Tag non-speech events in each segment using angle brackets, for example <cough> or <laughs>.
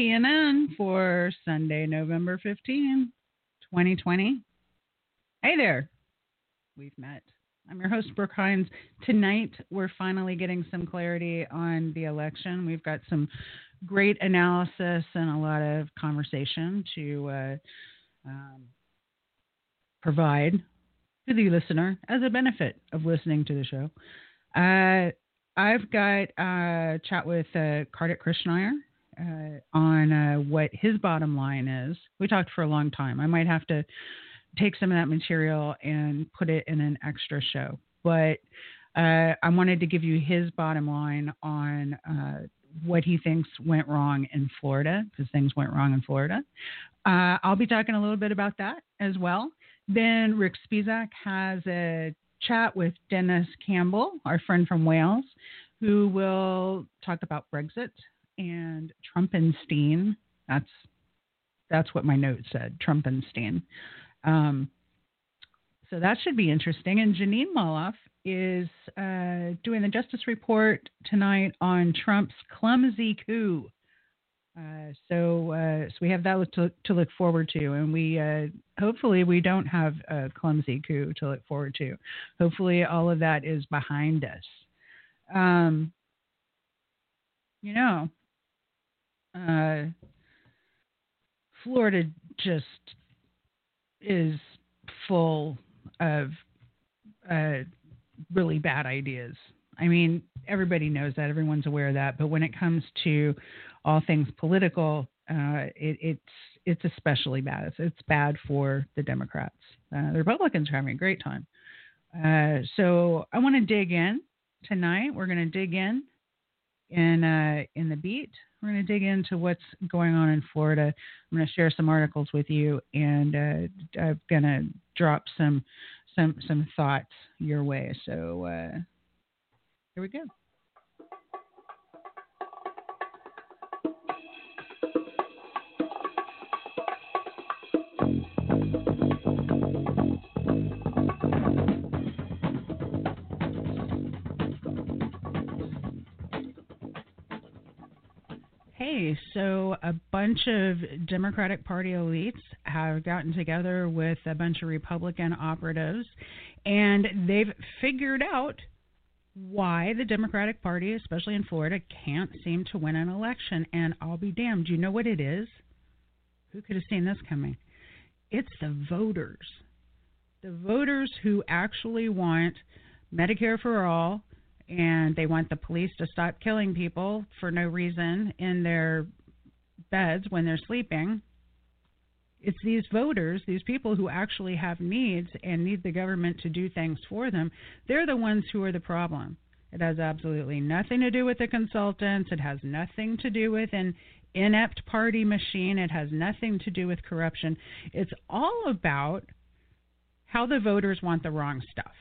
PNN for Sunday, November 15, 2020. Hey there. We've met. I'm your host, Brook Hines. Tonight, we're finally getting some clarity on the election. We've got some great analysis and a lot of conversation to uh, um, provide to the listener as a benefit of listening to the show. Uh, I've got a uh, chat with uh, Kartik Krishnaiyer uh, on uh, what his bottom line is. We talked for a long time. I might have to take some of that material and put it in an extra show, but uh, I wanted to give you his bottom line on uh, what he thinks went wrong in Florida because things went wrong in Florida. Uh, I'll be talking a little bit about that as well. Then Rick Spisak has a chat with Denis Campbell, our friend from Wales, who will talk about Brexit and Trumpenstein. That's that's what my note said, Trumpenstein. Um, so that should be interesting. And Jeanine Molloff is uh, doing the Justice Report tonight on Trump's clumsy coup. Uh, so, uh, so we have that to, to look forward to, and we uh, hopefully we don't have a clumsy coup to look forward to. Hopefully, all of that is behind us. Um, you know, uh, Florida just is full of uh, really bad ideas. I mean, everybody knows that, everyone's aware of that. But when it comes to all things political, uh, it, it's it's especially bad. It's, it's bad for the Democrats. Uh, the Republicans are having a great time. Uh, so I want to dig in tonight. We're going to dig in in uh, in the beat. We're going to dig into what's going on in Florida. I'm going to share some articles with you, and uh, I'm going to drop some some some thoughts your way. So uh, here we go. Hey, so a bunch of Democratic Party elites have gotten together with a bunch of Republican operatives, and they've figured out why the Democratic Party, especially in Florida, can't seem to win an election. And I'll be damned, you know what it is? Who could have seen this coming? It's the voters. The voters who actually want Medicare for all, and they want the police to stop killing people for no reason in their beds when they're sleeping. It's these voters, these people who actually have needs and need the government to do things for them. They're the ones who are the problem. It has absolutely nothing to do with the consultants. It has nothing to do with an inept party machine. It has nothing to do with corruption. It's all about how the voters want the wrong stuff.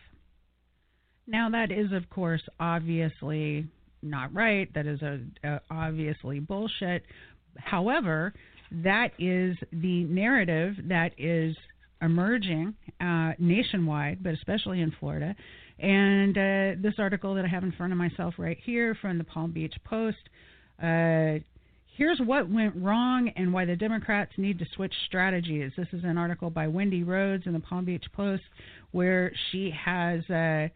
Now, that is, of course, obviously not right. That is a, a obviously bullshit. However, that is the narrative that is emerging uh, nationwide, but especially in Florida. And uh, this article that I have in front of myself right here from the Palm Beach Post. Uh, here's what went wrong and why the Democrats need to switch strategies. This is an article by Wendy Rhodes in the Palm Beach Post where she has uh,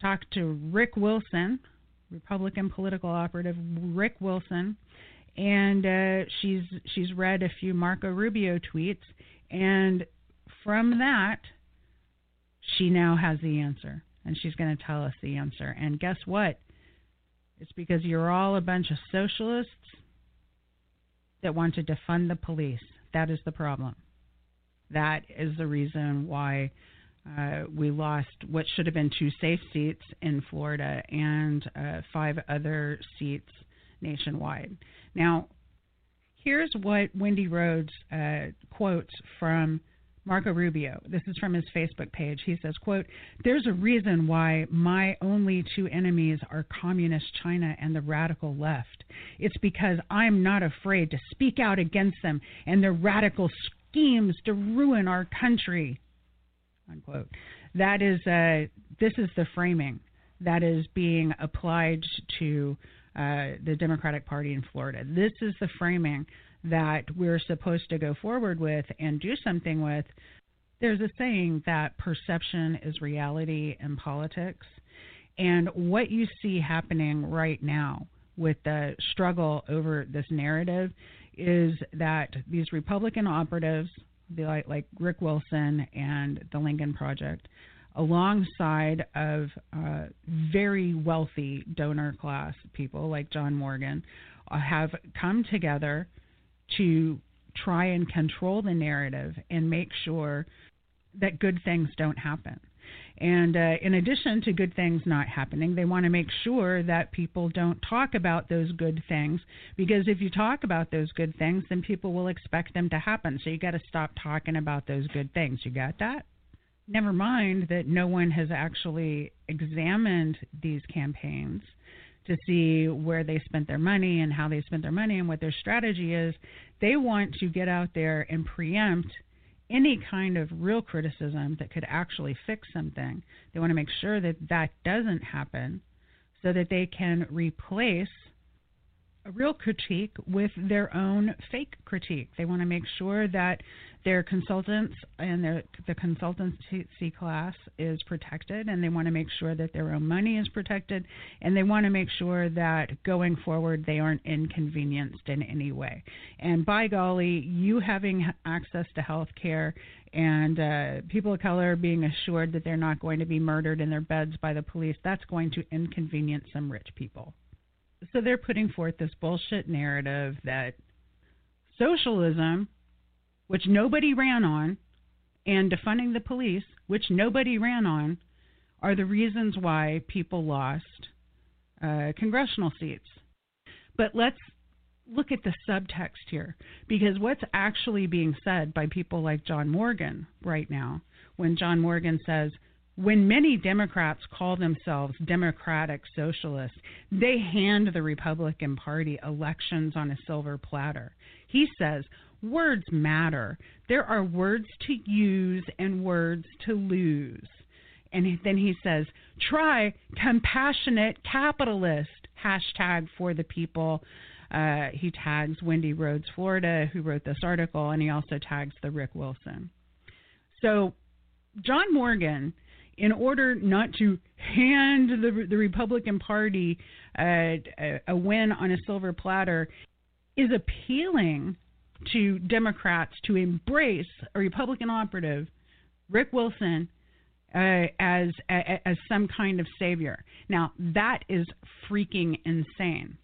talked to Rick Wilson, Republican political operative Rick Wilson, and uh, she's she's read a few Marco Rubio tweets, and from that, she now has the answer, and she's going to tell us the answer. And guess what? It's because you're all a bunch of socialists that want to defund the police. That is the problem. That is the reason why uh, we lost what should have been two safe seats in Florida and uh, five other seats nationwide. Now, here's what Wendy Rhodes uh, quotes from Marco Rubio. This is from his Facebook page. He says, quote, There's a reason why my only two enemies are communist China and the radical left. It's because I'm not afraid to speak out against them and their radical schemes to ruin our country unquote. That is uh, this is the framing that is being applied to uh, the Democratic Party in Florida. This is the framing that we're supposed to go forward with and do something with. There's a saying that perception is reality in politics. And what you see happening right now with the struggle over this narrative is that these Republican operatives, like, like Rick Wilson and the Lincoln Project, alongside of uh, very wealthy donor class people like John Morgan, uh, have come together to try and control the narrative and make sure that good things don't happen. And uh, in addition to good things not happening, they want to make sure that people don't talk about those good things because if you talk about those good things, then people will expect them to happen. So you got to stop talking about those good things. You got that? Never mind that no one has actually examined these campaigns to see where they spent their money and how they spent their money and what their strategy is. They want to get out there and preempt any kind of real criticism that could actually fix something. They want to make sure that that doesn't happen so that they can replace a real critique with their own fake critique. They want to make sure that their consultants and their, the consultancy class is protected, and they want to make sure that their own money is protected, and they want to make sure that going forward they aren't inconvenienced in any way. And by golly, you having access to health care and uh, people of color being assured that they're not going to be murdered in their beds by the police, that's going to inconvenience some rich people. So they're putting forth this bullshit narrative that socialism which nobody ran on, and defunding the police, which nobody ran on, are the reasons why people lost uh, congressional seats. But let's look at the subtext here, because what's actually being said by people like John Morgan right now, when John Morgan says, when many Democrats call themselves democratic socialists, they hand the Republican Party elections on a silver platter. He says, words matter. There are words to use and words to lose. And then he says, try compassionate capitalist, hashtag for the people. Uh, he tags Wendy Rhodes, Florida, who wrote this article, and he also tags the Rick Wilson. So, John Morgan, in order not to hand the, the Republican Party uh, a, a win on a silver platter, is appealing to Democrats to embrace a Republican operative, Rick Wilson, uh, as as some kind of savior. Now that is freaking insane.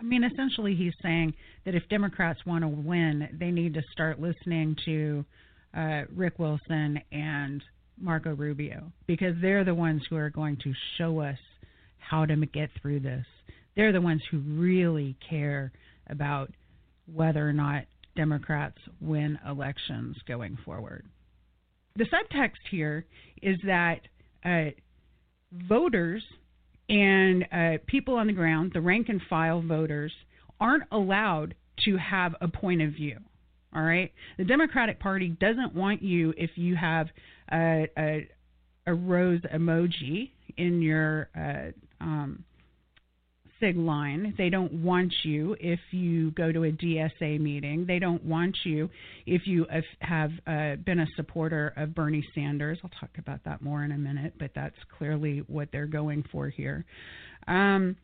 I mean, essentially, he's saying that if Democrats want to win, they need to start listening to uh, Rick Wilson and Marco Rubio because they're the ones who are going to show us how to get through this. They're the ones who really care about whether or not Democrats win elections going forward. The subtext here is that uh, voters and uh, people on the ground, the rank and file voters, aren't allowed to have a point of view. All right, the Democratic Party doesn't want you if you have a, a, a rose emoji in your uh, um, SIG line. They don't want you if you go to a DSA meeting. They don't want you if you have uh, been a supporter of Bernie Sanders. I'll talk about that more in a minute, but that's clearly what they're going for here. Um,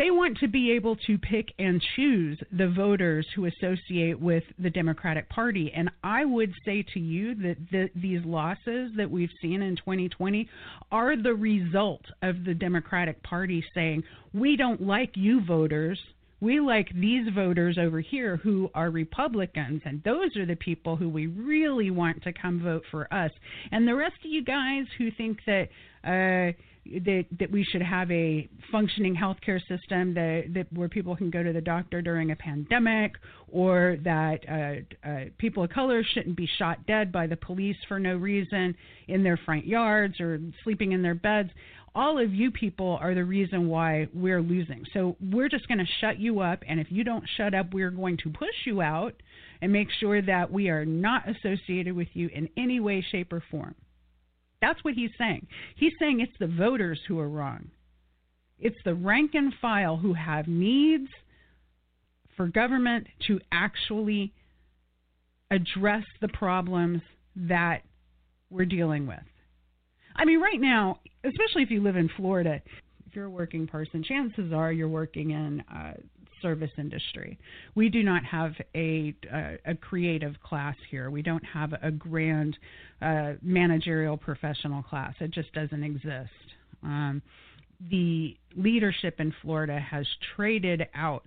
they want to be able to pick and choose the voters who associate with the Democratic Party. And I would say to you that the, these losses that we've seen in 2020 are the result of the Democratic Party saying, we don't like you voters. We like these voters over here who are Republicans, and those are the people who we really want to come vote for us. And the rest of you guys who think that, uh, that that we should have a functioning healthcare system that, that where people can go to the doctor during a pandemic, or that uh, uh, people of color shouldn't be shot dead by the police for no reason in their front yards or sleeping in their beds. All of you people are the reason why we're losing. So we're just going to shut you up, and if you don't shut up, we're going to push you out and make sure that we are not associated with you in any way, shape, or form. That's what he's saying. He's saying it's the voters who are wrong. It's the rank and file who have needs for government to actually address the problems that we're dealing with. I mean, right now, especially if you live in Florida, if you're a working person, chances are you're working in uh, service industry. We do not have a a, a creative class here. We don't have a grand uh, managerial professional class. It just doesn't exist. Um, the leadership in Florida has traded out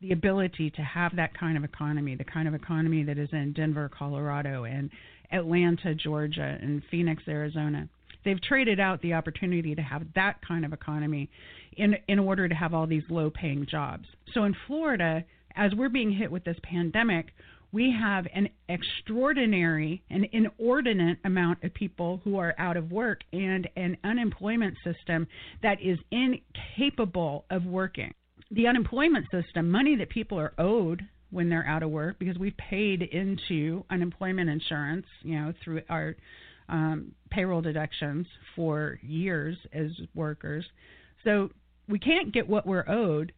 the ability to have that kind of economy, the kind of economy that is in Denver, Colorado, and Atlanta, Georgia, and Phoenix, Arizona. They've traded out the opportunity to have that kind of economy in in order to have all these low paying jobs. So in Florida, as we're being hit with this pandemic, we have an extraordinary and inordinate amount of people who are out of work and an unemployment system that is incapable of working. The unemployment system, money that people are owed when they're out of work because we've paid into unemployment insurance, you know, through our um, payroll deductions for years as workers. So we can't get what we're owed.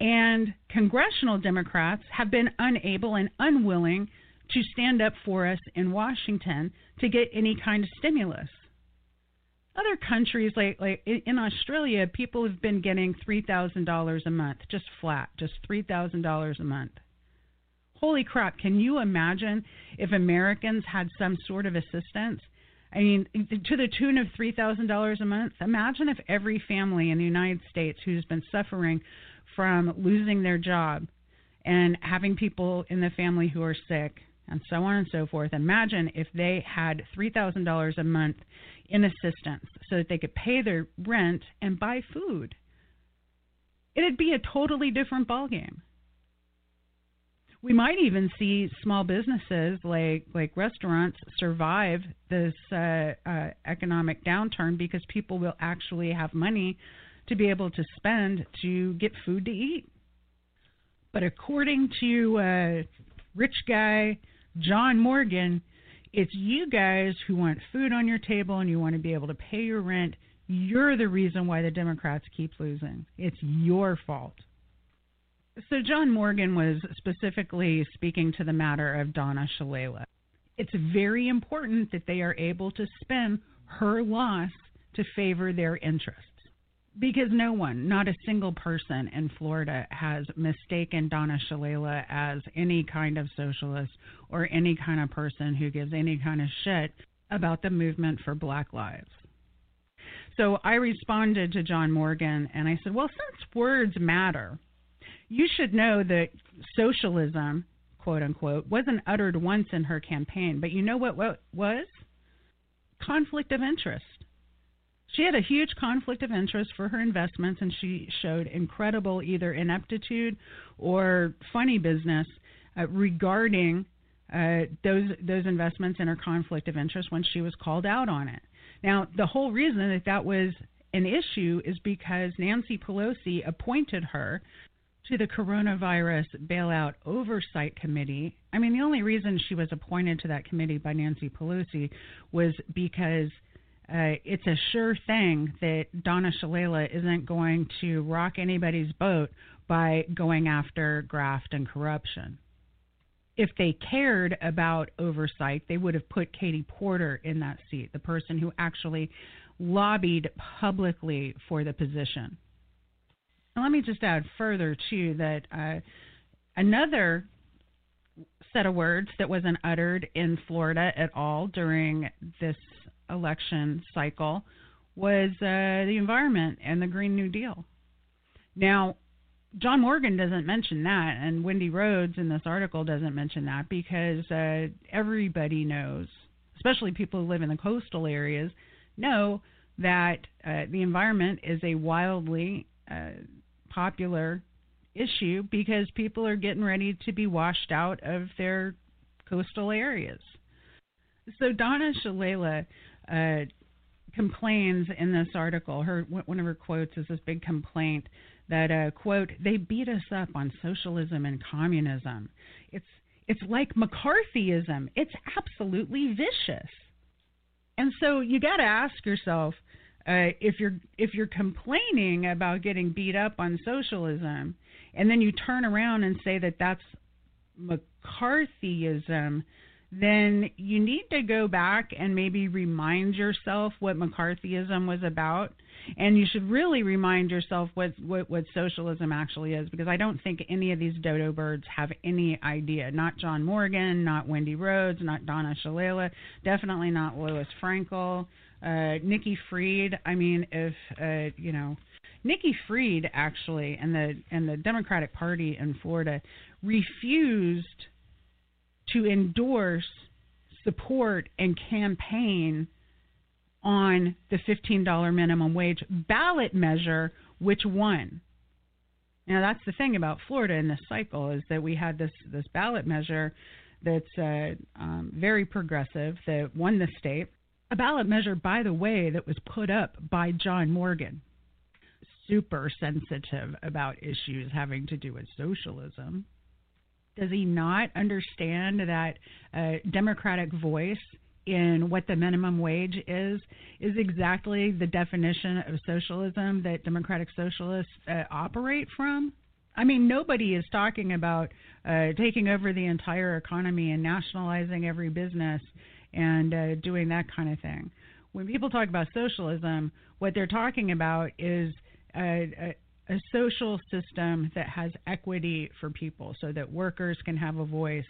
And congressional Democrats have been unable and unwilling to stand up for us in Washington to get any kind of stimulus. Other countries, like like in Australia, people have been getting three thousand dollars a month, just flat, just three thousand dollars a month. Holy crap! Can you imagine if Americans had some sort of assistance? I mean, to the tune of three thousand dollars a month. Imagine if every family in the United States who's been suffering from losing their job and having people in the family who are sick and so on and so forth. Imagine if they had three thousand dollars a month in assistance so that they could pay their rent and buy food. It'd be a totally different ballgame we might even see small businesses like like restaurants survive this uh, uh, economic downturn because people will actually have money to be able to spend to get food to eat. But according to uh, rich guy John Morgan, it's you guys who want food on your table and you want to be able to pay your rent. You're the reason why the Democrats keep losing. It's your fault. So John Morgan was specifically speaking to the matter of Donna Shalala. It's very important that they are able to spin her loss to favor their interests. Because no one, not a single person in Florida, has mistaken Donna Shalala as any kind of socialist or any kind of person who gives any kind of shit about the movement for Black Lives. So I responded to John Morgan and I said, Well, since words matter, you should know that socialism, quote unquote, wasn't uttered once in her campaign. But you know what, what was? Conflict of interest. She had a huge conflict of interest for her investments, and she showed incredible either ineptitude or funny business uh, regarding uh, those those investments and her conflict of interest when she was called out on it. Now, the whole reason that that was an issue is because Nancy Pelosi appointed her to the Coronavirus Bailout Oversight Committee. I mean, the only reason she was appointed to that committee by Nancy Pelosi was because uh, it's a sure thing that Donna Shalala isn't going to rock anybody's boat by going after graft and corruption. If they cared about oversight, they would have put Katie Porter in that seat, the person who actually lobbied publicly for the position let me just add further too that uh, another set of words that wasn't uttered in Florida at all during this election cycle was uh, the environment and the Green New Deal. Now, John Morgan doesn't mention that, and Wendy Rhodes in this article doesn't mention that because uh, everybody knows, especially people who live in the coastal areas, know that uh, the environment is a wildly uh, popular issue because people are getting ready to be washed out of their coastal areas. So Donna Shalala uh, complains in this article. Her one of her quotes is this big complaint that uh, quote they beat us up on socialism and communism. It's it's like McCarthyism. It's absolutely vicious. And so you got to ask yourself, uh, if you're if you're complaining about getting beat up on socialism, and then you turn around and say that that's McCarthyism, then you need to go back and maybe remind yourself what McCarthyism was about. And you should really remind yourself what, what, what socialism actually is, because I don't think any of these dodo birds have any idea. Not John Morgan, not Wendy Rhodes, not Donna Shalala, definitely not Lois Frankel, uh, Nikki Fried. I mean, if uh, you know, Nikki Fried actually, and the and the Democratic Party in Florida refused to endorse, support, and campaign on the $15 minimum wage ballot measure, which won. Now that's the thing about Florida in this cycle is that we had this this ballot measure that's uh, um, very progressive that won the state. A ballot measure, by the way, that was put up by John Morgan, super sensitive about issues having to do with socialism. Does he not understand that a democratic voice in what the minimum wage is is exactly the definition of socialism that democratic socialists uh, operate from? I mean, nobody is talking about uh, taking over the entire economy and nationalizing every business and uh, doing that kind of thing. When people talk about socialism, what they're talking about is a, a social system that has equity for people so that workers can have a voice,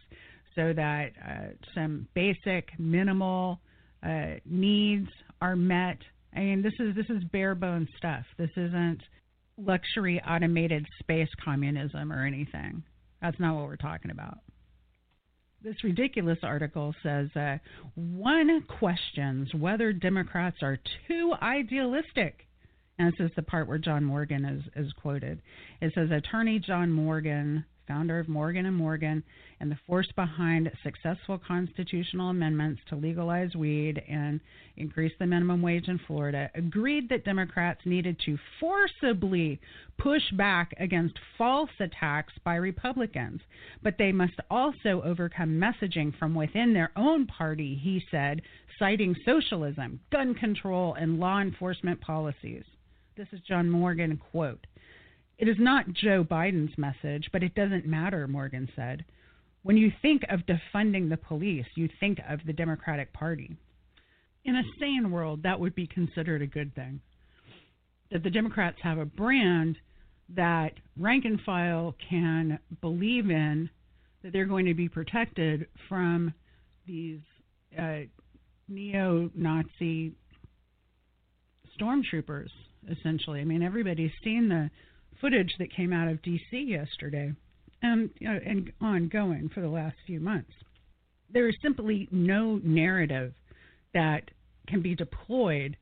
so that uh, some basic minimal uh, needs are met. I mean, this is this is bare bones stuff. This isn't luxury automated space communism or anything. That's not what we're talking about. This ridiculous article says uh, one questions whether Democrats are too idealistic and this is the part where John Morgan is, is quoted. It says Attorney John Morgan, founder of Morgan and Morgan, and the force behind successful constitutional amendments to legalize weed and increase the minimum wage in Florida, agreed that Democrats needed to forcibly push back against false attacks by Republicans, but they must also overcome messaging from within their own party, he said, citing socialism, gun control, and law enforcement policies. This is John Morgan quote. It is not Joe Biden's message, but it doesn't matter, Morgan said. When you think of defunding the police, you think of the Democratic Party. In a sane world, that would be considered a good thing. That the Democrats have a brand that rank and file can believe in, that they're going to be protected from these uh, neo Nazi stormtroopers essentially. I mean, everybody's seen the footage that came out of D.C. yesterday and, you know, and ongoing for the last few months. There is simply no narrative that can be deployed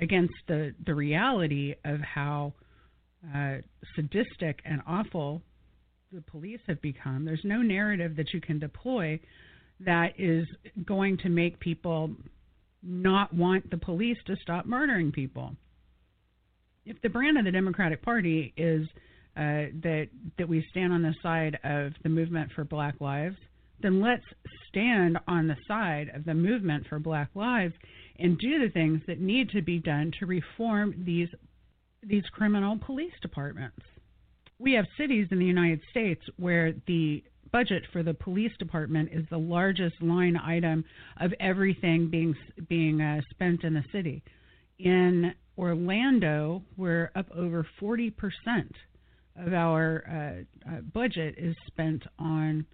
against the, the reality of how uh, sadistic and awful the police have become. There's no narrative that you can deploy that is going to make people not want the police to stop murdering people if the brand of the Democratic Party is uh, that that we stand on the side of the movement for Black lives, then let's stand on the side of the movement for Black lives and do the things that need to be done to reform these these criminal police departments. We have cities in the United States where the budget for the police department is the largest line item of everything being being uh, spent in the city. In Orlando, we're up over 40% of our uh, uh, budget is spent on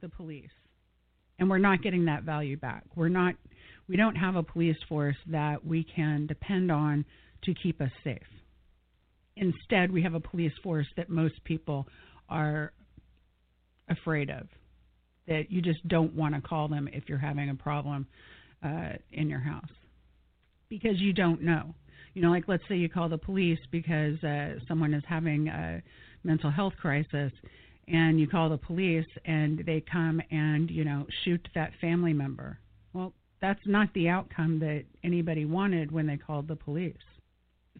the police. And we're not getting that value back. We're not we don't have a police force that we can depend on to keep us safe. Instead, we have a police force that most people are afraid of. That you just don't want to call them if you're having a problem uh, in your house because you don't know. You know, like let's say you call the police because uh, someone is having a mental health crisis, and you call the police and they come and you know shoot that family member. Well, that's not the outcome that anybody wanted when they called the police.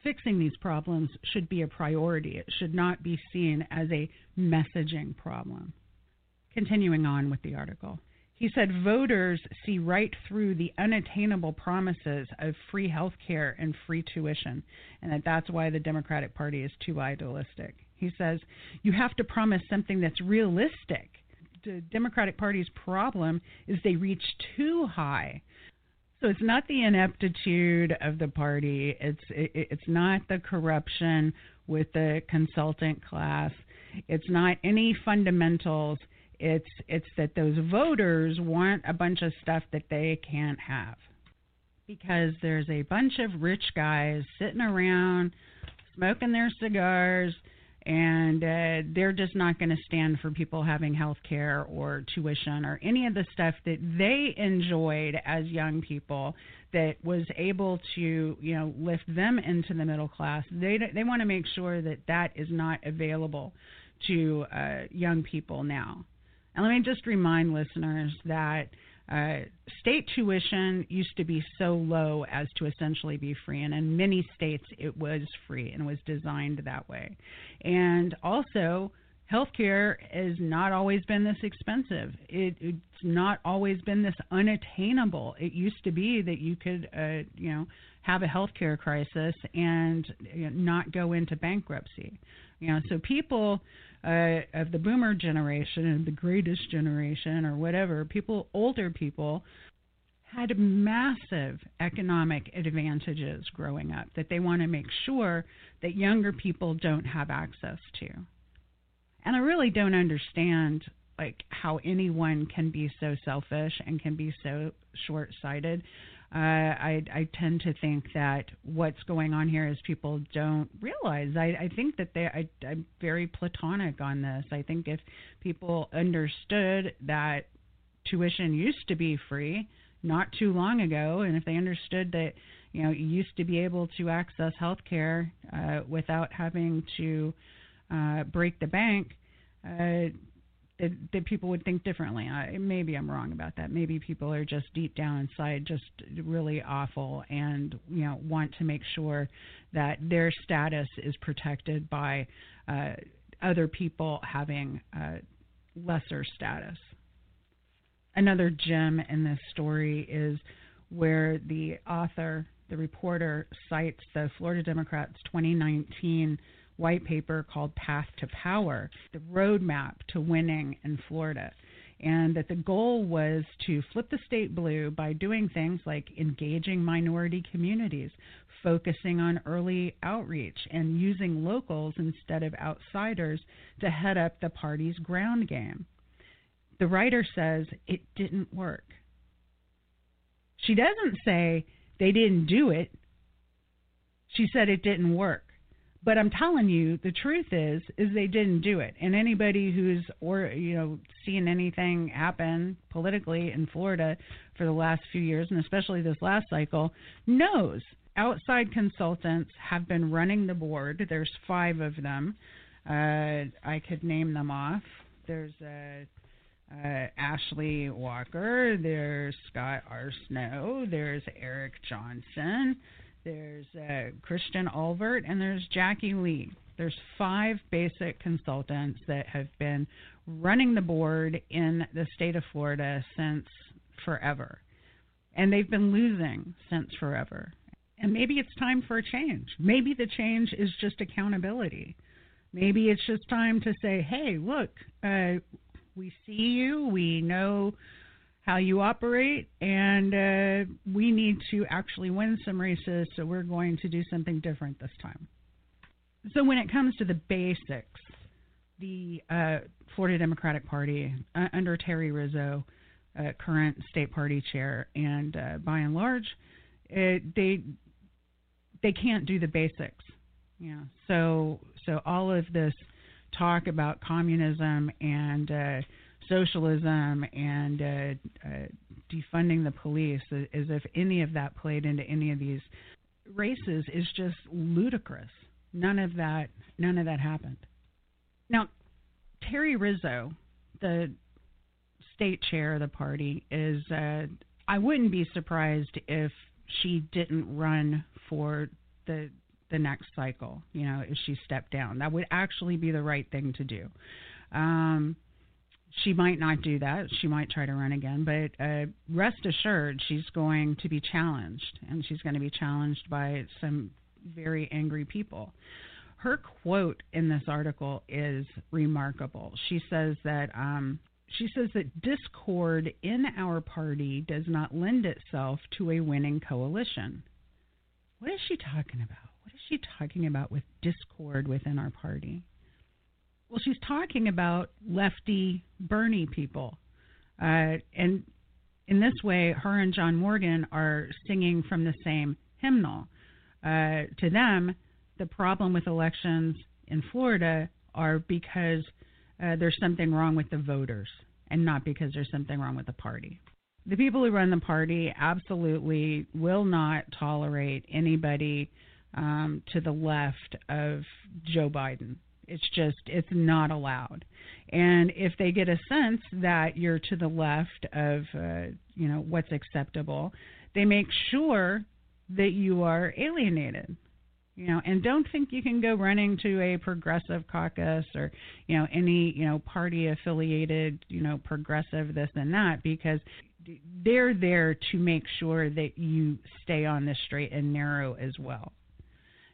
Fixing these problems should be a priority. It should not be seen as a messaging problem. Continuing on with the article. He said voters see right through the unattainable promises of free health care and free tuition, and that that's why the Democratic Party is too idealistic. He says you have to promise something that's realistic. The Democratic Party's problem is they reach too high. So it's not the ineptitude of the party. It's it, it's not the corruption with the consultant class. It's not any fundamentals. It's it's that those voters want a bunch of stuff that they can't have. Because there's a bunch of rich guys sitting around smoking their cigars and uh, they're just not going to stand for people having health care or tuition or any of the stuff that they enjoyed as young people that was able to you know lift them into the middle class. They they want to make sure that that is not available to uh, young people now and let me just remind listeners that uh, state tuition used to be so low as to essentially be free, and in many states it was free and was designed that way. And also, healthcare has not always been this expensive. It, it's not always been this unattainable. It used to be that you could, uh, you know, have a healthcare crisis and you know, not go into bankruptcy. You know, so people uh, of the boomer generation and the greatest generation or whatever, people, older people, had massive economic advantages growing up that they want to make sure that younger people don't have access to. And I really don't understand like how anyone can be so selfish and can be so short-sighted I, I tend to think that what's going on here is people don't realize. I, I think that they, I, I'm very platonic on this. I think if people understood that tuition used to be free not too long ago, and if they understood that you know you used to be able to access health care uh, without having to uh, break the bank, uh, that, people would think differently. I, maybe I'm wrong about that. Maybe people are just deep down inside just really awful and you know want to make sure that their status is protected by uh, other people having uh, lesser status. Another gem in this story is where the author, the reporter, cites the Florida Democrats' 2019 white paper called Path to Power, the roadmap to winning in Florida. And that the goal was to flip the state blue by doing things like engaging minority communities, focusing on early outreach, and using locals instead of outsiders to head up the party's ground game. The writer says it didn't work. She doesn't say they didn't do it. She said it didn't work. But I'm telling you, the truth is, is they didn't do it. And anybody who's or you know seen anything happen politically in Florida for the last few years, and especially this last cycle, knows outside consultants have been running the board. There's five of them. Uh, I could name them off. There's uh, uh, Ashley Walker. There's Scott Arceneaux. There's Eric Johnson there's uh, Christian Ulvert, and there's Jackie Lee. There's five basic consultants that have been running the board in the state of Florida since forever. And they've been losing since forever. And maybe it's time for a change. Maybe the change is just accountability. Maybe it's just time to say, hey, look, uh, we see you, we know how you operate, and uh, we need to actually win some races, so we're going to do something different this time. So, when it comes to the basics, the uh, Florida Democratic Party uh, under Terrie Rizzo, uh, current state party chair, and uh, by and large, it, they they can't do the basics. Yeah. So so all of this talk about communism and uh, socialism and uh, uh, defunding the police, as if any of that played into any of these races, is just ludicrous. None of that, none of that happened. Now, Terrie Rizzo, the state chair of the party, is. Uh, I wouldn't be surprised if she didn't run for the the next cycle. You know, if she stepped down, that would actually be the right thing to do. Um, she might not do that. She might try to run again, but uh, rest assured, she's going to be challenged, and she's going to be challenged by some very angry people. Her quote in this article is remarkable. She says that um, she says that discord in our party does not lend itself to a winning coalition. What is she talking about? What is she talking about with discord within our party? Well, she's talking about lefty Bernie people. Uh, and in this way, her and John Morgan are singing from the same hymnal. Uh, to them, the problem with elections in Florida are because uh, there's something wrong with the voters and not because there's something wrong with the party. The people who run the party absolutely will not tolerate anybody um, to the left of Joe Biden. It's just it's not allowed. And if they get a sense that you're to the left of uh, you know what's acceptable, they make sure that you are alienated. You know, and don't think you can go running to a progressive caucus or you know any you know party affiliated you know progressive this and that because they're there to make sure that you stay on the straight and narrow as well.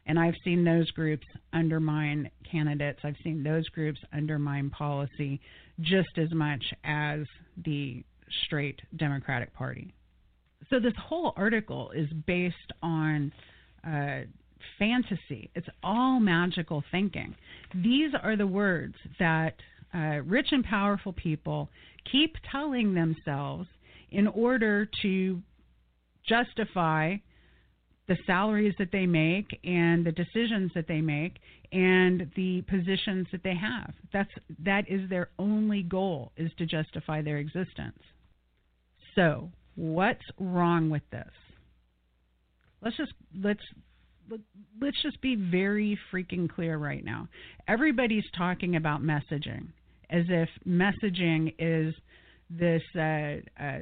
And I've seen those groups undermine candidates. I've seen those groups undermine policy just as much as the straight Democratic Party. So this whole article is based on uh, fantasy. It's all magical thinking. These are the words that uh, rich and powerful people keep telling themselves in order to justify the salaries that they make and the decisions that they make and the positions that they have. That's that is their only goal is to justify their existence. So, what's wrong with this? Let's just let's let's just be very freaking clear right now. Everybody's talking about messaging as if messaging is this uh, uh,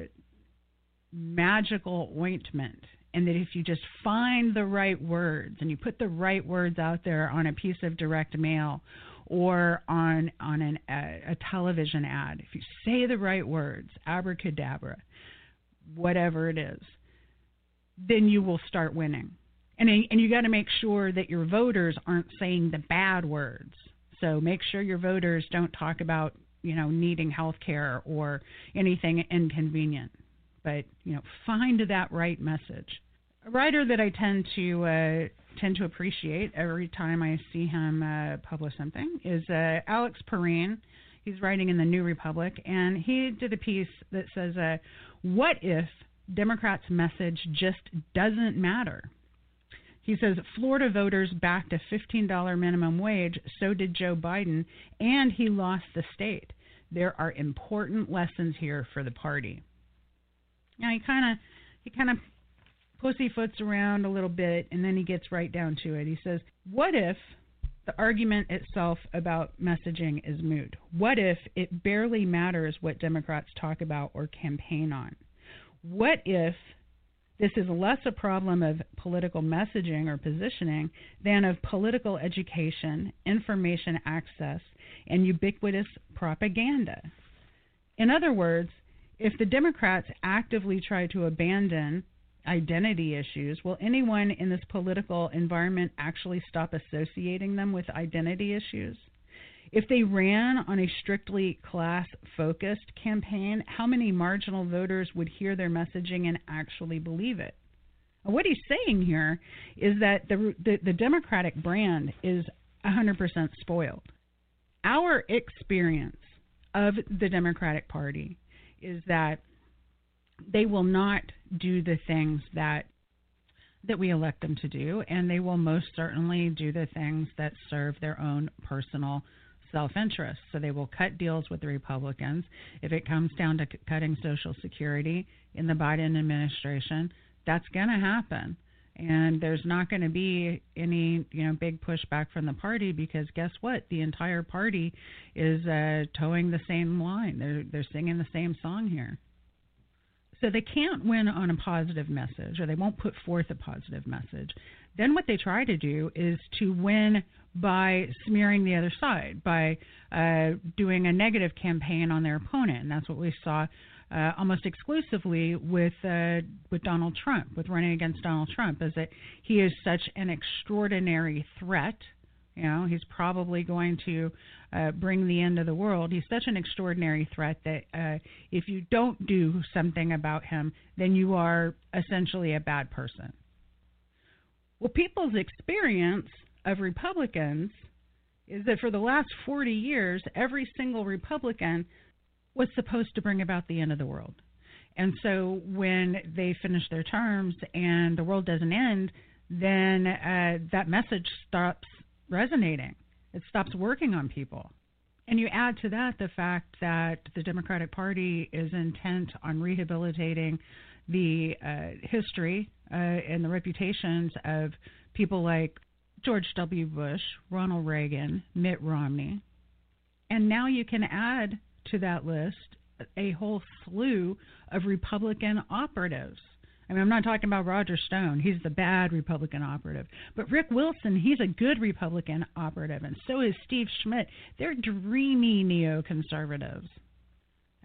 magical ointment and that if you just find the right words and you put the right words out there on a piece of direct mail or on on an, a, a television ad, if you say the right words, abracadabra, whatever it is, then you will start winning. And and you got to make sure that your voters aren't saying the bad words. So make sure your voters don't talk about you know needing health care or anything inconvenient but you know find that right message a writer that I tend to uh, tend to appreciate every time I see him uh, publish something is uh, Alex Pareene. He's writing in the New Republic, and he did a piece that says, uh, "What if Democrats' message just doesn't matter?" He says Florida voters backed a $15 minimum wage, so did Joe Biden, and he lost the state. There are important lessons here for the party. Now he kind of he kind of pussyfoots around a little bit, and then he gets right down to it. He says, What if the argument itself about messaging is moot? What if it barely matters what Democrats talk about or campaign on? What if this is less a problem of political messaging or positioning than of political education, information access, and ubiquitous propaganda? In other words, if the Democrats actively try to abandon identity issues, will anyone in this political environment actually stop associating them with identity issues? If they ran on a strictly class focused campaign, how many marginal voters would hear their messaging and actually believe it? What he's saying here is that the, the, the Democratic brand is 100% spoiled. Our experience of the Democratic Party is that they will not do the things that that we elect them to do, and they will most certainly do the things that serve their own personal self interest. So they will cut deals with the Republicans. If it comes down to c- cutting Social Security in the Biden administration, that's going to happen. And there's not going to be any, you know, big pushback from the party because guess what? The entire party is uh, toeing the same line. They're they're singing the same song here. So they can't win on a positive message, or they won't put forth a positive message. Then what they try to do is to win by smearing the other side, by uh, doing a negative campaign on their opponent, and that's what we saw uh, almost exclusively with uh, with Donald Trump, with running against Donald Trump, is that he is such an extraordinary threat. You know, he's probably going to uh, bring the end of the world. He's such an extraordinary threat that uh, if you don't do something about him, then you are essentially a bad person. Well, people's experience of Republicans is that for the last 40 years, every single Republican was supposed to bring about the end of the world. And so when they finish their terms and the world doesn't end, then uh, that message stops resonating. It stops working on people. And you add to that the fact that the Democratic Party is intent on rehabilitating the uh, history uh, and the reputations of people like George W. Bush, Ronald Reagan, Mitt Romney. And now you can add to that list a whole slew of Republican operatives. I mean, I'm not talking about Roger Stone. He's the bad Republican operative. But Rick Wilson, he's a good Republican operative. And so is Steve Schmidt. They're dreamy neoconservatives.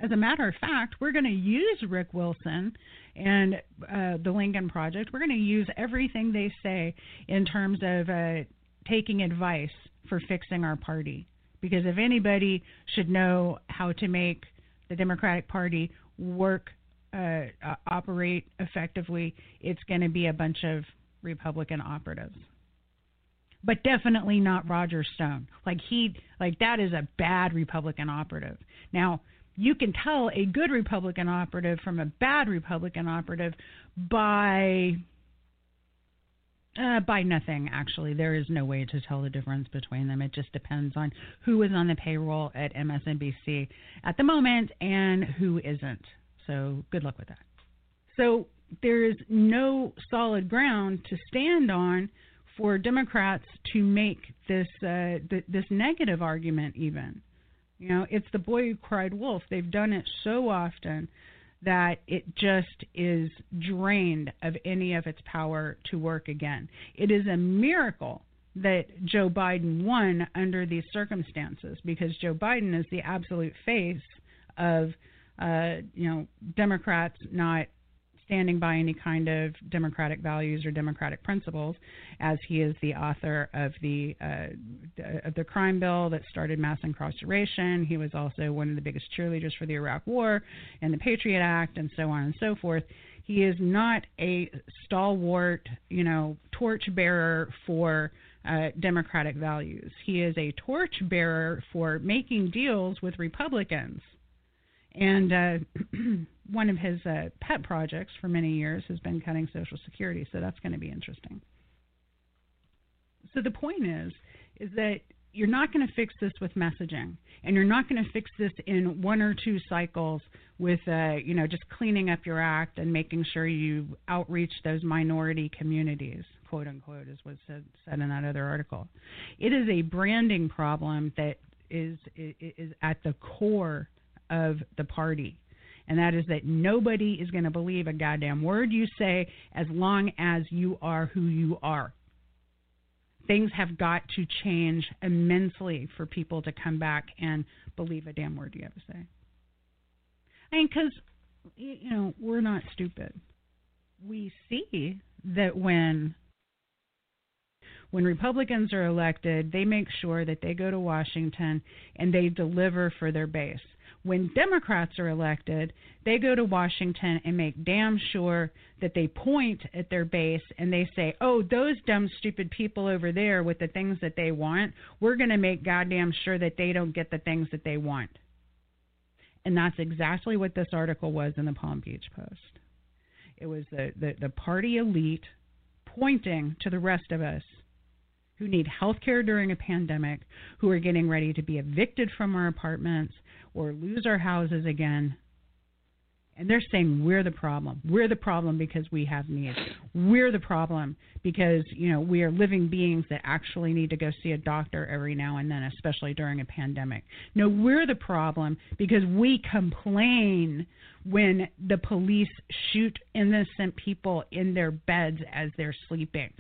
As a matter of fact, we're going to use Rick Wilson and uh, the Lincoln Project. We're going to use everything they say in terms of uh, taking advice for fixing our party. Because if anybody should know how to make the Democratic Party work, uh, uh, operate effectively, it's going to be a bunch of Republican operatives. But definitely not Roger Stone. Like he, like that is a bad Republican operative. Now you can tell a good Republican operative from a bad Republican operative by uh, by nothing, actually. There is no way to tell the difference between them. It just depends on who is on the payroll at MSNBC at the moment and who isn't. So good luck with that. So there is no solid ground to stand on for Democrats to make this uh, th- this negative argument. Even, you know, it's the boy who cried wolf. They've done it so often that it just is drained of any of its power to work again. It is a miracle that Joe Biden won under these circumstances because Joe Biden is the absolute face of uh, you know Democrats not standing by any kind of democratic values or democratic principles, as he is the author of the uh, of the crime bill that started mass incarceration. He was also one of the biggest cheerleaders for the Iraq War and the Patriot Act, and so on and so forth. He is not a stalwart, you know, torchbearer for uh, democratic values. He is a torchbearer for making deals with Republicans. And uh, <clears throat> one of his uh, pet projects for many years has been cutting Social Security, so that's going to be interesting. So the point is, is that you're not going to fix this with messaging, and you're not going to fix this in one or two cycles with, uh, you know, just cleaning up your act and making sure you outreach those minority communities, quote unquote, as was said, said in that other article. It is a branding problem that is is at the core of the party and that is that nobody is going to believe a goddamn word you say as long as you are who you are. Things have got to change immensely for people to come back and believe a damn word you have to say. I mean, because, you know, we're not stupid. We see that when when Republicans are elected, they make sure that they go to Washington and they deliver for their base when Democrats are elected, they go to Washington and make damn sure that they point at their base and they say, oh, those dumb, stupid people over there with the things that they want, we're going to make goddamn sure that they don't get the things that they want. And that's exactly what this article was in the Palm Beach Post. It was the, the, the party elite pointing to the rest of us who need health care during a pandemic, who are getting ready to be evicted from our apartments, or lose our houses again And they're saying we're the problem. We're the problem because we have needs. We're the problem because, you know, we are living beings that actually need to go see a doctor every now and then, especially during a pandemic. No, we're the problem because we complain when the police shoot innocent people in their beds as they're sleeping.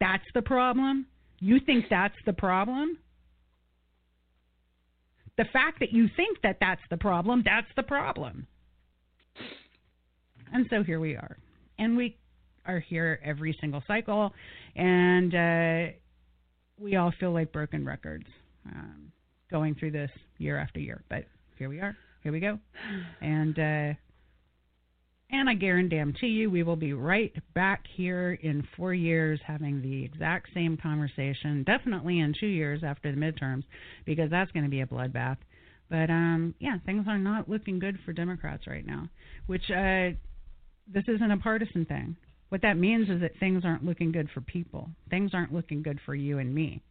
That's the problem? You think that's the problem? The fact that you think that that's the problem, that's the problem. And so here we are. And we are here every single cycle, and uh, we all feel like broken records um, going through this year after year. But here we are. Here we go. And uh, and I guarantee you, we will be right back here in four years having the exact same conversation. Definitely in two years after the midterms, because that's going to be a bloodbath. But um, yeah, things are not looking good for Democrats right now. Which uh, this isn't a partisan thing. What that means is that things aren't looking good for people. Things aren't looking good for you and me.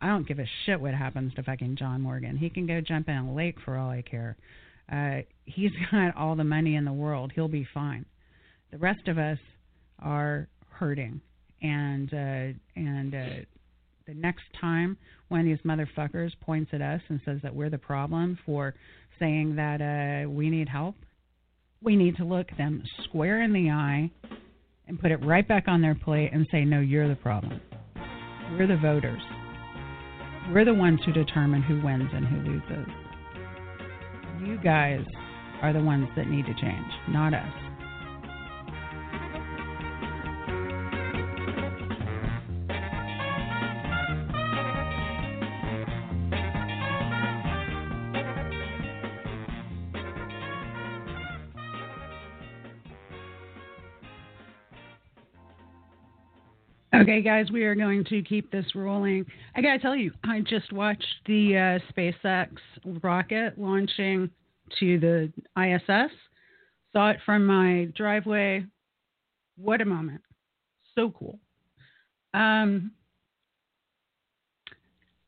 I don't give a shit what happens to fucking John Morgan. He can go jump in a lake for all I care. Uh, he's <laughs> got all the money in the world. He'll be fine. The rest of us are hurting, and uh, and uh, the next time one of these motherfuckers points at us and says that we're the problem for saying that uh, we need help, we need to look them square in the eye and put it right back on their plate and say, no, you're the problem. We're the voters. We're the ones who determine who wins and who loses you guys are the ones that need to change, not us. Okay, guys, we are going to keep this rolling. I got to tell you, I just watched the uh, SpaceX rocket launching to the ISS. Saw it from my driveway. What a moment. So cool. Um,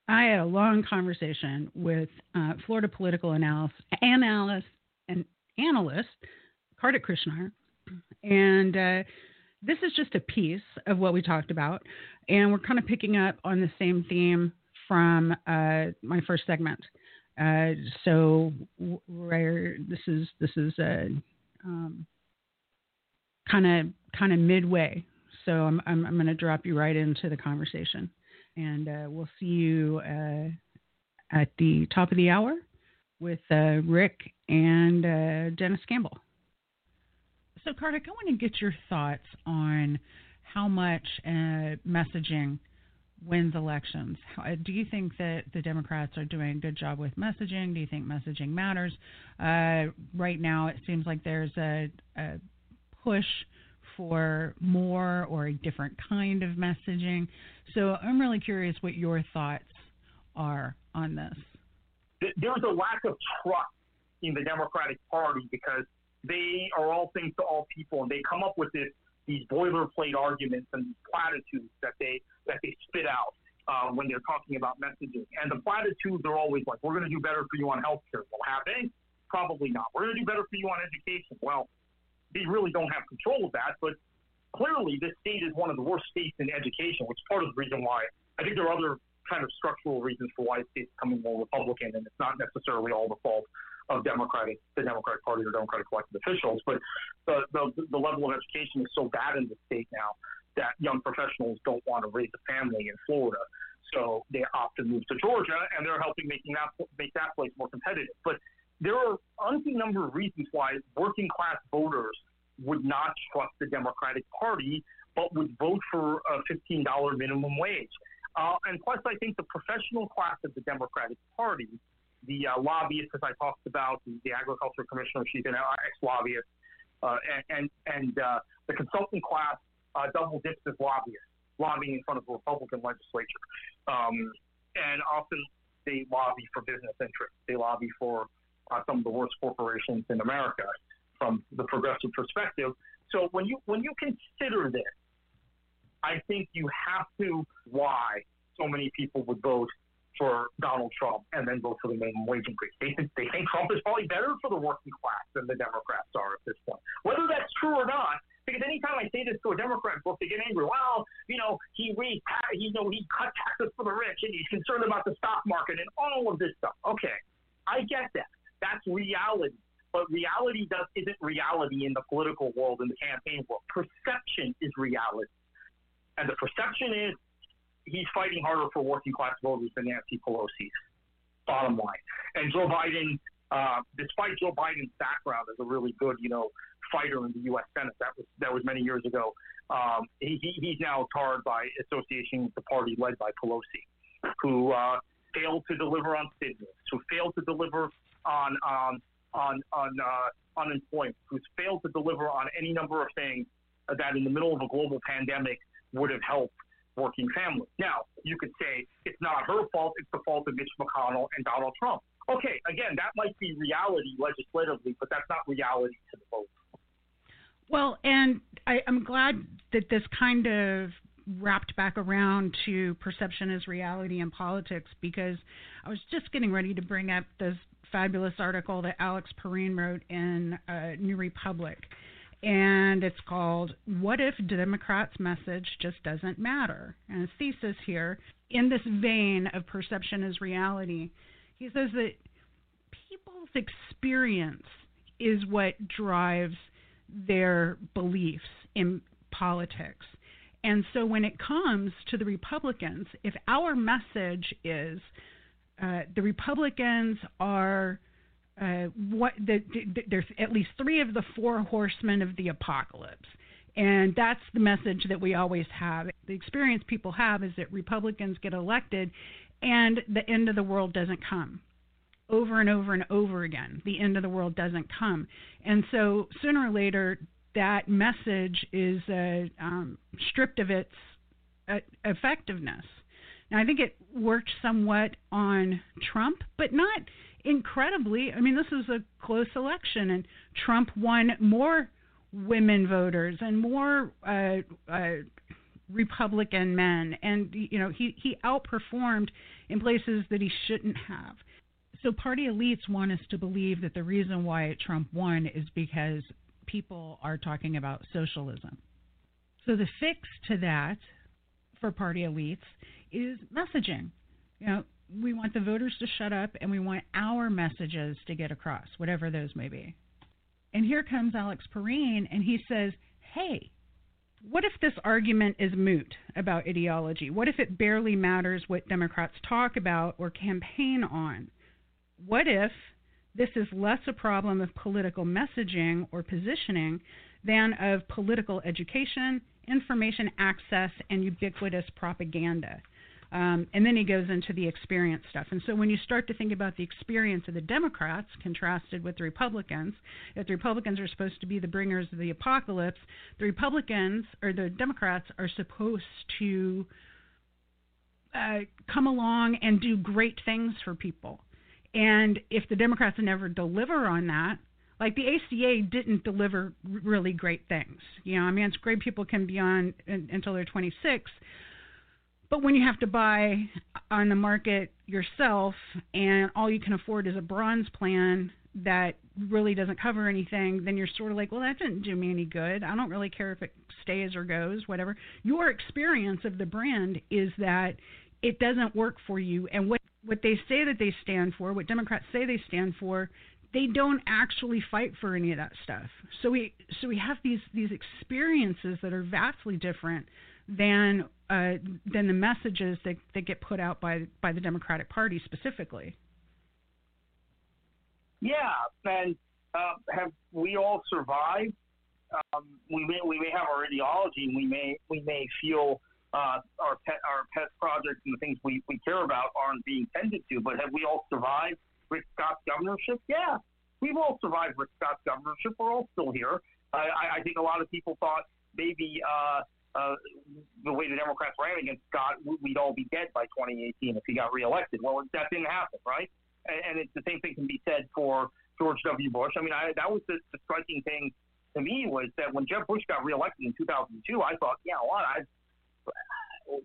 I had a long conversation with uh, Florida political analyst, analyst, and analyst Kartik Krishnaiyer, and uh, this is just a piece of what we talked about, and we're kind of picking up on the same theme from uh, my first segment. Uh, so where this is this is a kind of kind of midway. So I'm I'm, I'm going to drop you right into the conversation, and uh, we'll see you uh, at the top of the hour with uh, Rick and uh, Denis Campbell. So, Kartik, I want to get your thoughts on how much messaging wins elections. How, do you think that the Democrats are doing a good job with messaging? Do you think messaging matters? Uh, right now, it seems like there's a, a, push for more or a different kind of messaging. So I'm really curious what your thoughts are on this. There's a lack of trust in the Democratic Party because they are all things to all people, and they come up with this these boilerplate arguments and platitudes that they that they spit out uh, when they're talking about messaging. And the platitudes are always like, "We're going to do better for you on healthcare." Well, have they? Probably not. We're going to do better for you on education. Well, they really don't have control of that, but clearly this state is one of the worst states in education, which is part of the reason why I think there are other kind of structural reasons for why the state's becoming more Republican, and it's not necessarily all the fault of Democratic, the Democratic Party or Democratic elected officials. But the, the, the level of education is so bad in the state now that young professionals don't want to raise a family in Florida. So they opt to move to Georgia, and they're helping making that make that place more competitive. But there are unseen number of reasons why working class voters would not trust the Democratic Party, but would vote for a $15 minimum wage. Uh, and plus, I think the professional class of the Democratic Party the uh, lobbyist, as I talked about, the, the agriculture commissioner, she's an ex-lobbyist, uh, and and, and uh, the consultant class uh, double dips as lobbyists, lobbying in front of the Republican legislature, um, and often they lobby for business interests. They lobby for uh, some of the worst corporations in America from the progressive perspective. So when you when you consider this, I think you have to why so many people would vote for Donald Trump and then vote for the minimum wage increase. They think they think Trump is probably better for the working class than the Democrats are at this point. Whether that's true or not, because anytime I say this to a Democrat book, they get angry. Well, you know, he re you know he cut taxes for the rich and he's concerned about the stock market and all of this stuff. Okay, I get that. That's reality. But reality does isn't reality in the political world, in the campaign world. Perception is reality. And the perception is he's fighting harder for working class voters than Nancy Pelosi's. Bottom line. And Joe Biden, uh, despite Joe Biden's background as a really good, you know, fighter in the U.S. Senate, that was that was many years ago. Um, he, he's now tarred by association with the party led by Pelosi, who uh, failed to deliver on stimulus, who failed to deliver on um, on on uh, unemployment, who's failed to deliver on any number of things that in the middle of a global pandemic would have helped working families. Now, you could say it's not her fault, it's the fault of Mitch McConnell and Donald Trump. Okay, again, that might be reality legislatively, but that's not reality to the vote. Well, and I, I'm glad that this kind of wrapped back around to perception as reality in politics because I was just getting ready to bring up this fabulous article that Alex Pareene wrote in uh, New Republic and it's called What If Democrats' Message Just Doesn't Matter? And his thesis here, in this vein of perception as reality, he says that people's experience is what drives their beliefs in politics. And so when it comes to the Republicans, if our message is uh, the Republicans are uh, what the, the, there's at least three of the four horsemen of the apocalypse. And that's the message that we always have. The experience people have is that Republicans get elected and the end of the world doesn't come. Over and over and over again, the end of the world doesn't come. And so sooner or later, that message is uh, um, stripped of its uh, effectiveness. Now, I think it worked somewhat on Trump, but not incredibly, I mean, this was a close election, and Trump won more women voters and more uh, uh, Republican men, and you know he he outperformed in places that he shouldn't have. So party elites want us to believe that the reason why Trump won is because people are talking about socialism. So the fix to that for party elites is messaging. You know, we want the voters to shut up and we want our messages to get across, whatever those may be. And here comes Alex Pareene and he says, hey, what if this argument is moot about ideology? What if it barely matters what Democrats talk about or campaign on? What if this is less a problem of political messaging or positioning than of political education, information access, and ubiquitous propaganda? Um, and then he goes into the experience stuff. And so when you start to think about the experience of the Democrats contrasted with the Republicans, if the Republicans are supposed to be the bringers of the apocalypse, the Republicans or the Democrats are supposed to uh, come along and do great things for people. And if the Democrats never deliver on that, like the ACA didn't deliver really great things. You know, I mean, it's great people can be on until they're 26, but when you have to buy on the market yourself and all you can afford is a bronze plan that really doesn't cover anything, then you're sort of like, well, that didn't do me any good. I don't really care if it stays or goes, whatever. Your experience of the brand is that it doesn't work for you. And what, what they say that they stand for, what Democrats say they stand for, they don't actually fight for any of that stuff. So we so we have these these experiences that are vastly different than uh, than the messages that, that get put out by by the Democratic Party specifically. Yeah, and uh, have we all survived? Um, we may we may have our ideology, and we may we may feel uh, our pet our pet projects and the things we, we care about aren't being tended to. But have we all survived Rick Scott's governorship? Yeah, we've all survived Rick Scott's governorship. We're all still here. I, I think a lot of people thought maybe uh, uh, the way the Democrats ran against Scott, we'd all be dead by 2018 if he got reelected. Well, that didn't happen, right? And, and it's the same thing can be said for George W. Bush. I mean, I, that was the, the striking thing to me was that when Jeb Bush got reelected in 2002, I thought, yeah, what?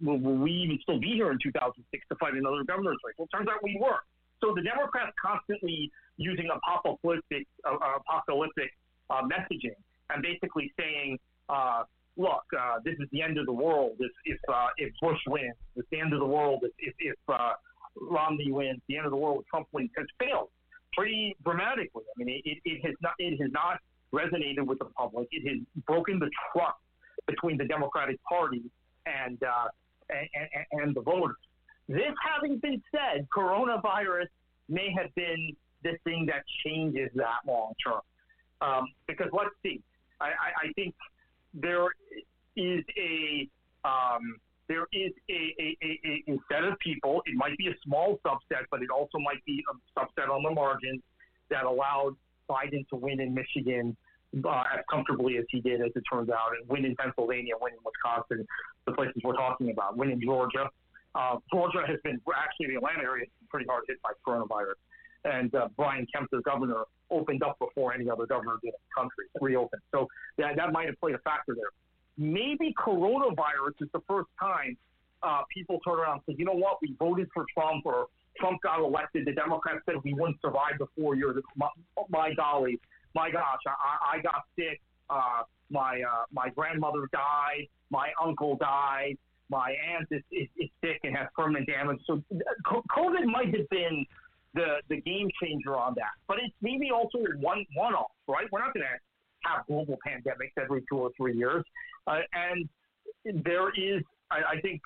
Will, will we even still be here in 2006 to fight another governor's race? Well, it turns out we were. So the Democrats constantly using apocalyptic, uh, apocalyptic uh, messaging and basically saying, uh, look, uh, this is the end of the world if if, uh, if Bush wins. It's the end of the world if if, if uh, Romney wins. The end of the world if Trump wins has failed pretty dramatically. I mean, it, it has not it has not resonated with the public. It has broken the trust between the Democratic Party and uh, and, and, the voters. This having been said, coronavirus may have been the thing that changes that long term. Um, because let's see, I, I, I think there is a um, there is a, a, a, a, set of people. It might be a small subset, but it also might be a subset on the margins that allowed Biden to win in Michigan uh, as comfortably as he did, as it turns out, and win in Pennsylvania, win in Wisconsin, the places we're talking about, win in Georgia. Uh, Georgia has been actually the Atlanta area has been pretty hard hit by coronavirus, and uh, Brian Kemp, the governor, opened up before any other governor did in the country, reopened. So that that might have played a factor there. Maybe coronavirus is the first time uh, people turn around and say, you know what, we voted for Trump or Trump got elected. The Democrats said we wouldn't survive the four years. My, my golly, my gosh, I, I got sick. Uh, my uh, my grandmother died. My uncle died. My aunt is, is, is sick and has permanent damage. So COVID might have been the the game changer on that, but it's maybe also one one off, right? We're not going to have global pandemics every two or three years, uh, and there is, I, I think,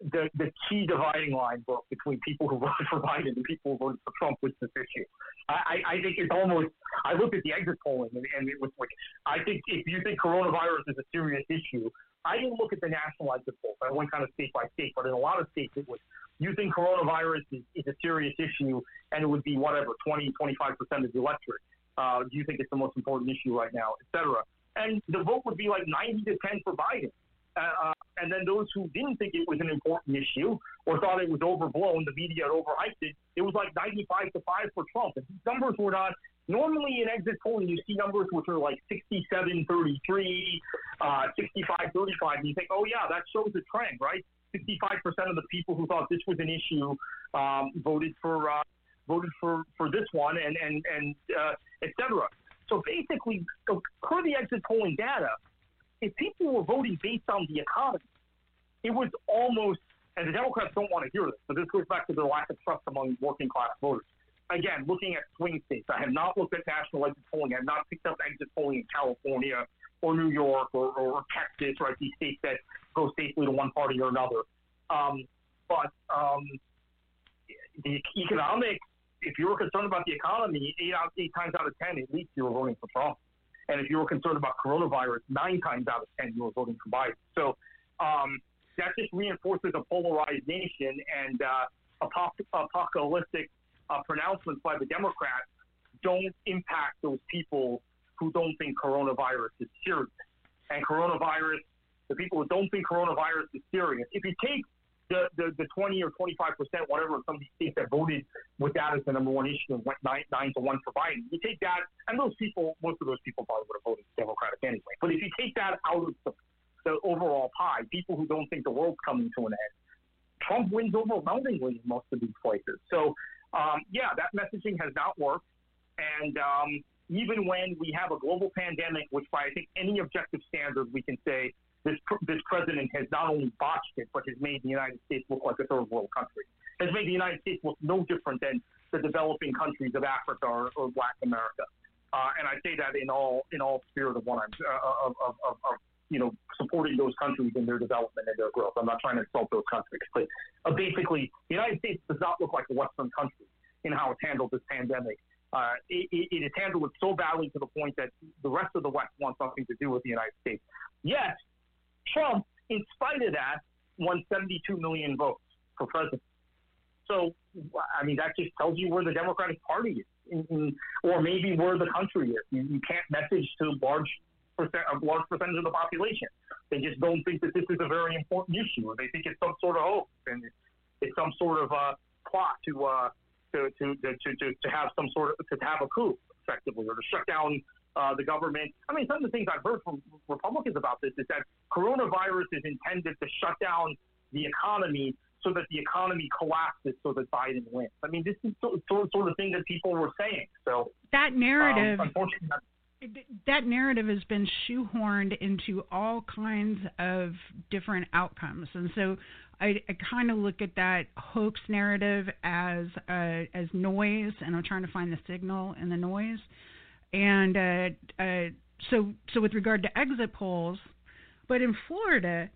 the, the key dividing line book between people who voted for Biden and people who voted for Trump was this issue. I, I think it's almost, I looked at the exit polling and, and it was like, I think if you think coronavirus is a serious issue, I didn't look at the national exit polls. I went kind of state by state, but in a lot of states it was, you think coronavirus is, is a serious issue and it would be whatever, 20, 25% of the electorate. Uh, do you think it's the most important issue right now, et cetera? And the vote would be like 90 to 10 for Biden. Uh, uh, and then those who didn't think it was an important issue or thought it was overblown, the media had overhyped it, it was like 95 to 5 for Trump. And these numbers were not, normally in exit polling, you see numbers which are like 67 33, uh, 65 35, and you think, oh, yeah, that shows a trend, right? 65% of the people who thought this was an issue um, voted for. Uh, voted for, for this one and, and, and uh, et. So basically, per the exit polling data, if people were voting based on the economy, it was almost, and the Democrats don't want to hear this, but this goes back to their lack of trust among working class voters. Again, looking at swing states, I have not looked at national exit polling. I have not picked up exit polling in California or New York or, or Texas, right? These states that go safely to one party or another. Um, but um, the economic, if you were concerned about the economy, eight out eight times out of ten, at least you were voting for Trump. And if you were concerned about coronavirus, nine times out of 10, you were voting for Biden. So um, that just reinforces a polarized nation and uh, apocalyptic uh, pronouncements by the Democrats don't impact those people who don't think coronavirus is serious. And coronavirus, the people who don't think coronavirus is serious, if you take the, the, the 20 or 25 percent, whatever, of some of these states that voted with that as the number one issue and went nine, nine to one for Biden. You take that, and those people, most of those people probably would have voted Democratic anyway. But if you take that out of the, the overall pie, people who don't think the world's coming to an end, Trump wins overwhelmingly in most of these places. So, um, yeah, that messaging has not worked. And um, even when we have a global pandemic, which by I think any objective standard we can say this this president has not only botched it, but has made the United States look like a third world country. Has made the United States look no different than the developing countries of Africa or, or America. Uh, and I say that in all in all spirit of what I'm uh, of, of, of, of you know supporting those countries in their development and their growth. I'm not trying to insult those countries, but uh, basically, the United States does not look like a Western country in how it's handled this pandemic. Uh, it, it, it has handled it so badly to the point that the rest of the West wants nothing to do with the United States. Yet, Trump, in spite of that, won 72 million votes for president. So, I mean, that just tells you where the Democratic Party is, in, in, or maybe where the country is. You, you can't message to large percent, a large percentage of the population. They just don't think that this is a very important issue, they think it's some sort of hoax and it's some sort of uh, plot to, uh, to, to, to, to, to have some sort of to have a coup, effectively, or to shut down uh, the government. I mean, some of the things I've heard from Republicans about this is that coronavirus is intended to shut down the economy so that the economy collapses so that Biden wins. I mean, this is sort of, sort of thing that people were saying. So that narrative, um, unfortunately, that narrative has been shoehorned into all kinds of different outcomes, and so I, I kind of look at that hoax narrative as uh, as noise, and I'm trying to find the signal in the noise. And uh, uh, so, so with regard to exit polls, but in Florida,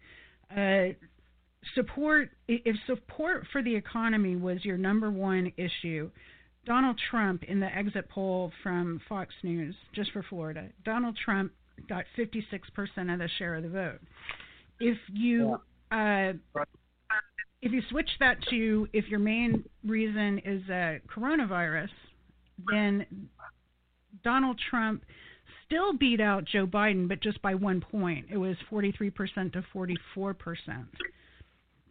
uh, support if support for the economy was your number one issue, Donald Trump in the exit poll from Fox News, just for Florida, Donald Trump got 56% of the share of the vote. If you uh, if you switch that to if your main reason is uh, coronavirus, then Donald Trump still beat out Joe Biden, but just by one point. It was 43% to 44%.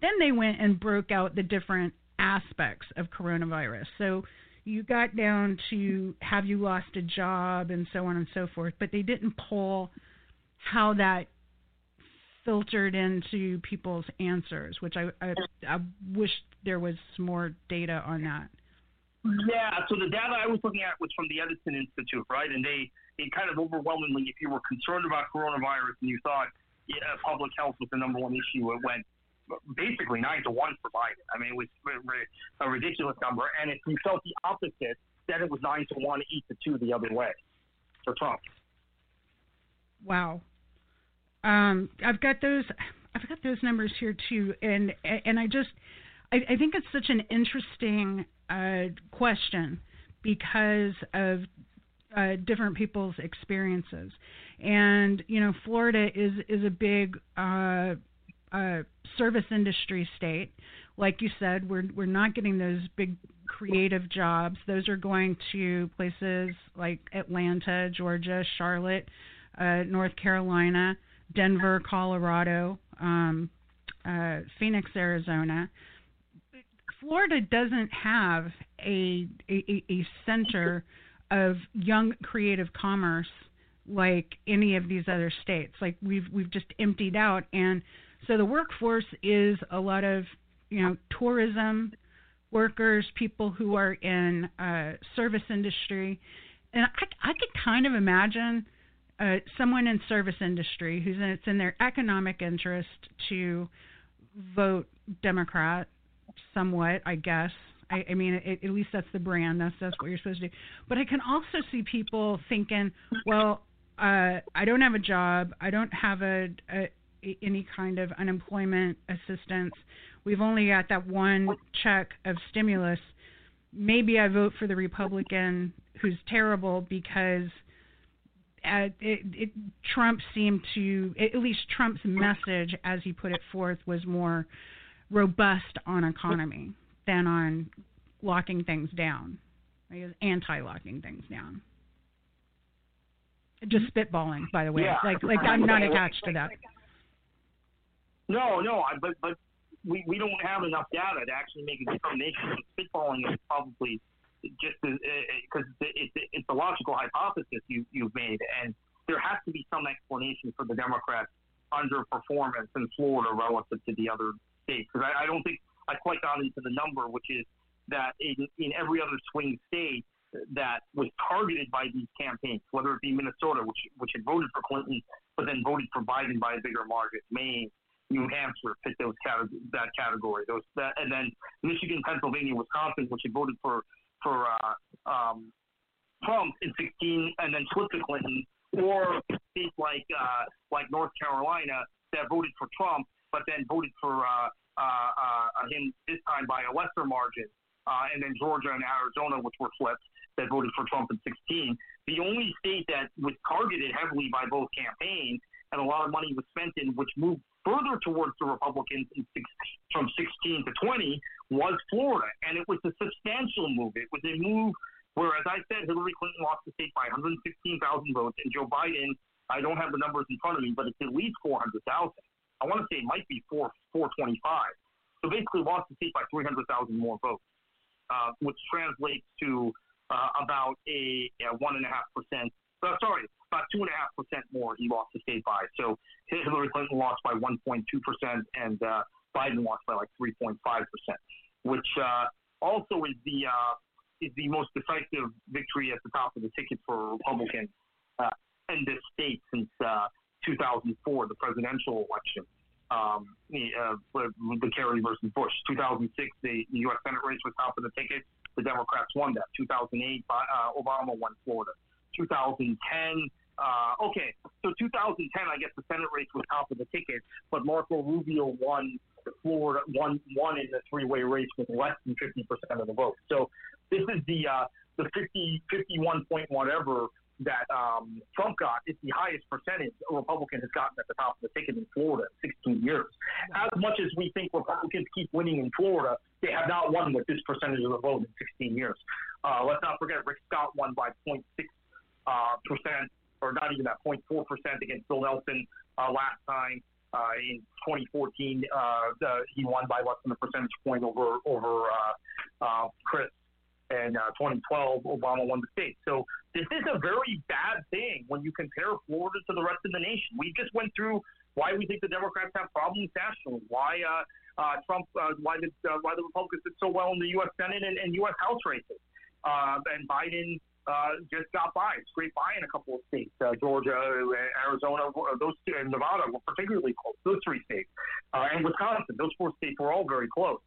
Then they went and broke out the different aspects of coronavirus. So you got down to have you lost a job and so on and so forth, but they didn't pull how that filtered into people's answers, which I, I, I wish there was more data on that. Yeah, so the data I was looking at was from the Edison Institute, right? And they, they kind of overwhelmingly, if you were concerned about coronavirus and you thought yeah, public health was the number one issue, it went basically nine to one for Biden. I mean, it was a ridiculous number. And if you felt the opposite, then it was nine to one, eight to two the other way for Trump. Wow. Um, I've got those. I've got those numbers here too, and and I just I, I think it's such an interesting uh, question because of uh, different people's experiences, and you know Florida is is a big uh, uh, service industry state. Like you said, we're we're not getting those big creative jobs. Those are going to places like Atlanta, Georgia, Charlotte, uh, North Carolina, Denver, Colorado, um, uh, Phoenix, Arizona. Florida doesn't have a, a, a center of young creative commerce like any of these other states. Like we've we've just emptied out, and so the workforce is a lot of you know tourism workers, people who are in uh, service industry, and I, I could kind of imagine uh, someone in service industry who's in, it's in their economic interest to vote Democrat, somewhat, I guess. I, I mean, it, at least that's the brand. That's that's what you're supposed to do. But I can also see people thinking, well, uh, I don't have a job. I don't have a, a any kind of unemployment assistance. We've only got that one check of stimulus. Maybe I vote for the Republican who's terrible because uh, it, it, Trump seemed to, at least Trump's message as he put it forth, was more robust on economy than on locking things down. Was anti-locking things down. Just spitballing, by the way. Yeah. Like, like I'm not attached to that. No, no, but but we, we don't have enough data to actually make a determination. Spitballing is probably just because uh, it's, it's, it's a logical hypothesis you, you've made, and there has to be some explanation for the Democrats' underperformance in Florida relative to the other states. Because I, I don't think I quite got into the number, which is that in, in every other swing state that was targeted by these campaigns, whether it be Minnesota, which which had voted for Clinton but then voted for Biden by a bigger margin, Maine, New Hampshire fit those category, that category. Those that, and then Michigan, Pennsylvania, Wisconsin, which had voted for for uh, um, Trump in 16 and then flipped to Clinton, or states like uh, like North Carolina that voted for Trump but then voted for uh, uh, uh, him this time by a lesser margin, uh, and then Georgia and Arizona, which were flipped, that voted for Trump in 16. The only state that was targeted heavily by both campaigns and a lot of money was spent in, which moved further towards the Republicans six, from 16 to 20, was Florida. And it was a substantial move. It was a move where, as I said, Hillary Clinton lost the state by 116,000 votes, and Joe Biden, I don't have the numbers in front of me, but it's at least 400,000. I want to say it might be 4, 425. So basically lost the state by 300,000 more votes, uh, which translates to uh, about a, a 1.5%. Uh, sorry, about 2.5% more he lost the state by. So Hillary Clinton lost by 1.2%, and uh, Biden lost by like 3.5 percent, which uh, also is the uh, is the most decisive victory at the top of the ticket for Republicans uh, in this state since uh, 2004, the presidential election. Um, the, uh, the Kerry versus Bush. 2006, the U.S. Senate race was top of the ticket. The Democrats won that. 2008, uh, Obama won Florida. 2010, uh, okay, so 2010, I guess the Senate race was top of the ticket, but Marco Rubio won Florida, won won in the three-way race with less than 50 percent of the vote. So this is the uh, the 50 51 point whatever that um, Trump got is the highest percentage a Republican has gotten at the top of the ticket in Florida in 16 years. As much as we think Republicans keep winning in Florida, they have not won with this percentage of the vote in 16 years. Uh, let's not forget Rick Scott won by 0.6 uh, percent or not even that 0.4 percent against Bill Nelson uh, last time. Uh, in 2014, uh, the, he won by less than a percentage point over over uh, uh, Crist. And uh, 2012, Obama won the state. So this is a very bad thing when you compare Florida to the rest of the nation. We just went through why we think the Democrats have problems nationally, why uh, uh, Trump, uh, why the uh, why the Republicans did so well in the U.S. Senate and, and U.S. House races, uh, and Biden uh, just got by, scraped by in a couple of states. Uh, Georgia, Arizona, those two, and Nevada were particularly close. Those three states, uh, and Wisconsin. Those four states were all very close.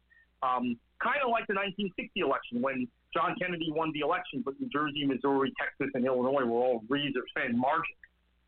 Um, kind of like the 1960 election when John Kennedy won the election, but New Jersey, Missouri, Texas, and Illinois were all razor thin margins.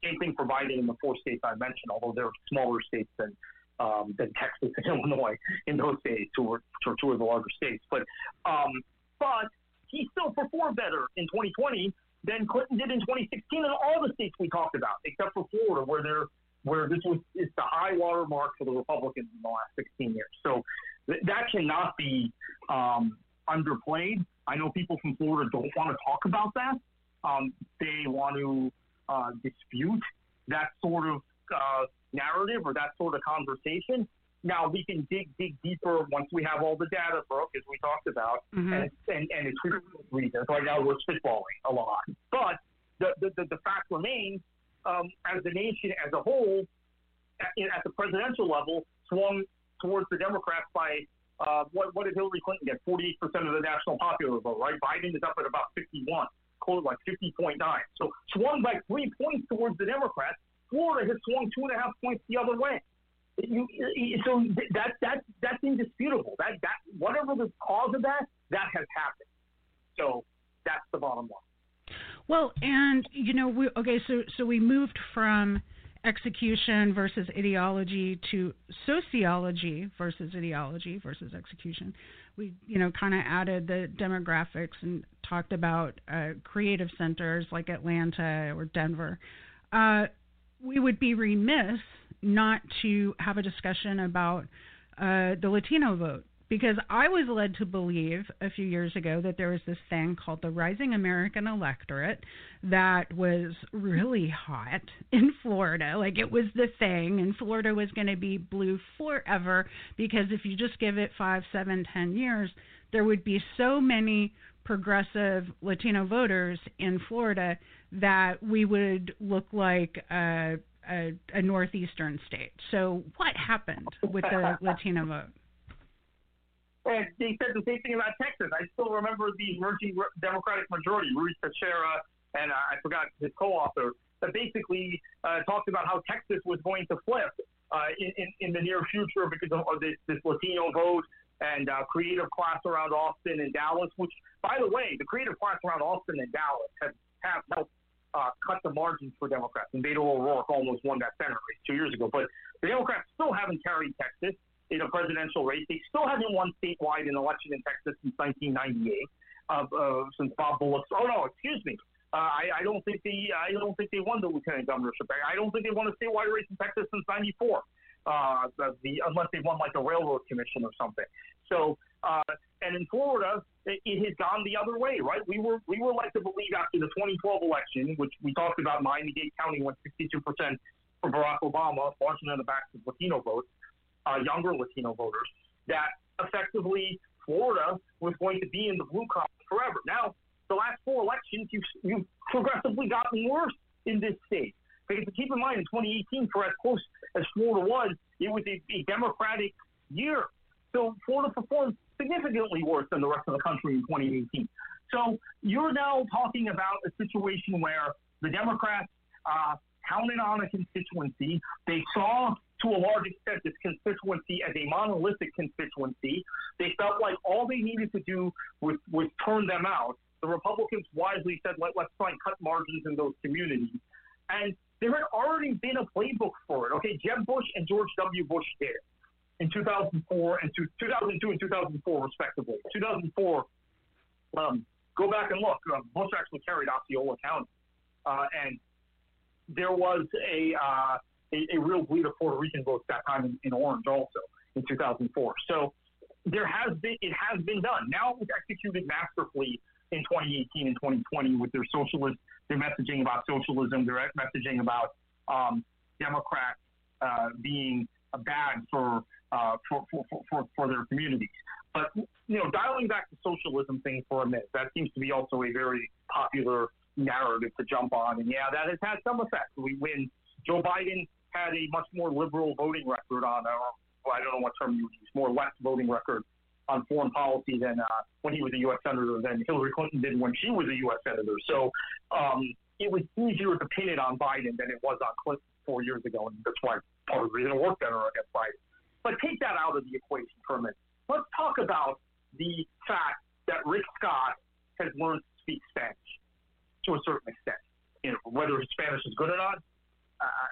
Same thing for Biden in the four states I mentioned, although they're smaller states than um, than Texas and <laughs> Illinois in those states, two are two of the larger states. But um, but he still performed better in 2020 than Clinton did in 2016 in all the states we talked about, except for Florida, where they're where this was is the high water mark for the Republicans in the last 16 years. So th- that cannot be um, underplayed. I know people from Florida don't want to talk about that. Um, they want to uh, dispute that sort of uh, narrative or that sort of conversation. Now we can dig dig deeper once we have all the data, Brook, as we talked about, mm-hmm. and, and and it's reasons. Right now we're spitballing a lot, but the the, the, the fact remains, um, as a nation as a whole, at, at the presidential level, swung towards the Democrats by uh, what, what did Hillary Clinton get? 48% of the national popular vote, right? Biden is up at about 51, close like 50.9. So swung by three points towards the Democrats. Florida has swung two and a half points the other way. You, so that that that's indisputable. That that whatever the cause of that, that has happened. So that's the bottom line. Well, and you know, we okay. So so we moved from execution versus ideology to sociology versus ideology versus execution. We, you know, kind of added the demographics and talked about uh, creative centers like Atlanta or Denver. Uh, we would be remiss not to have a discussion about uh, the Latino vote because I was led to believe a few years ago that there was this thing called the Rising American Electorate that was really hot in Florida. Like it was the thing, and Florida was going to be blue forever because if you just give it five, seven, ten years, there would be so many progressive Latino voters in Florida that we would look like a, a, a northeastern state. So, what happened with the <laughs> Latino vote? And they said the same thing about Texas. I still remember the emerging Democratic majority, Ruy Teixeira, and uh, I forgot his co-author, that basically uh, talked about how Texas was going to flip uh, in, in, in the near future because of, this, this Latino vote and uh, creative class around Austin and Dallas, which, by the way, the creative class around Austin and Dallas have, have helped uh, cut the margins for Democrats. And Beto O'Rourke almost won that Senate race two years ago. But the Democrats still haven't carried Texas in a presidential race. They still haven't won statewide in election in Texas since 1998, uh, uh, since Bob Bullock. Oh no, excuse me. Uh, I, I don't think they. I don't think they won the lieutenant governorship. I don't think they won a statewide race in Texas since '94. Uh, the, the unless they won like a railroad commission or something. So, uh, and in Florida, it, it has gone the other way, right? We were we were led to believe after the 2012 election, which we talked about, Miami-Dade County went 62 percent for Barack Obama, launching on the backs of Latino votes uh, younger Latino voters, that effectively Florida was going to be in the blue column forever. Now, the last four elections, you've, you've progressively gotten worse in this state. Because keep in mind, in 2018, for as close as Florida was, it was a, a Democratic year. So Florida performed significantly worse than the rest of the country in 2018. So you're now talking about a situation where the Democrats uh, counted on a constituency. They saw to a large extent this constituency as a monolithic constituency. They felt like all they needed to do was, was turn them out. The Republicans wisely said, Let, let's try and cut margins in those communities. And there had already been a playbook for it. Okay, Jeb Bush and George W. Bush did it in 2004 and 2002 and 2004, respectively. 2004, um, go back and look. Uh, Bush actually carried Osceola County, uh, and there was a, uh, a, a real bleed of Puerto Rican votes that time in, in Orange also in 2004. So there has been it has been done. Now it was executed masterfully in 2018 and 2020 with their socialist, their messaging about socialism, their messaging about um, Democrats uh, being bad for, uh, for, for, for, for their communities. But, you know, dialing back the socialism thing for a minute, that seems to be also a very popular narrative to jump on. And yeah, that has had some effect. We win. Joe Biden had a much more liberal voting record on, well, I don't know what term you use, more left voting record on foreign policy than uh, when he was a U.S. senator than Hillary Clinton did when she was a U.S. senator. So um, it was easier to pin it on Biden than it was on Clinton four years ago, and that's why part of the reason it worked better against Biden. But take that out of the equation for a minute. Let's talk about the fact that Rick Scott has learned to speak Spanish to a certain extent. You know, whether Spanish is good or not, uh,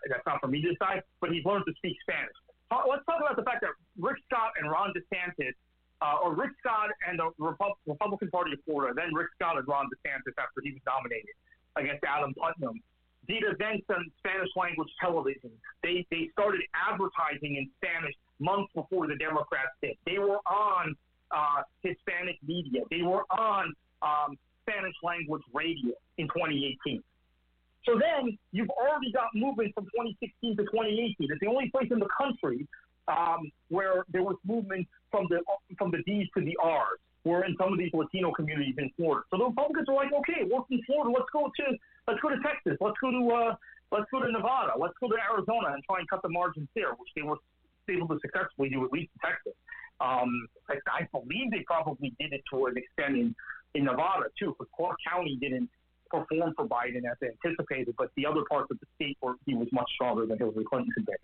that's not for me to decide. But he's learned to speak Spanish. Let's talk about the fact that Rick Scott and Ron DeSantis uh, or Rick Scott and the Repu- Republican Party of Florida, then Rick Scott and Ron DeSantis after he was nominated against Adam Putnam, did events on Spanish language television. They, they started advertising in Spanish months before the Democrats did. They were on uh, Hispanic media. They were on um, Spanish language radio in 2018. So then you've already got movement from 2016 to 2018. It's the only place in the country um, where there was movement from the from the D's to the R's, were in some of these Latino communities in Florida. So the Republicans are like, okay, we're from Florida. Let's go to let's go to Texas. Let's go to uh, let's go to Nevada. Let's go to Arizona and try and cut the margins there, which they were able to successfully do at least in Texas. Um, I, I believe they probably did it to an extent in, in Nevada too, because Clark County didn't perform for Biden as anticipated, but the other parts of the state where he was much stronger than Hillary Clinton had been.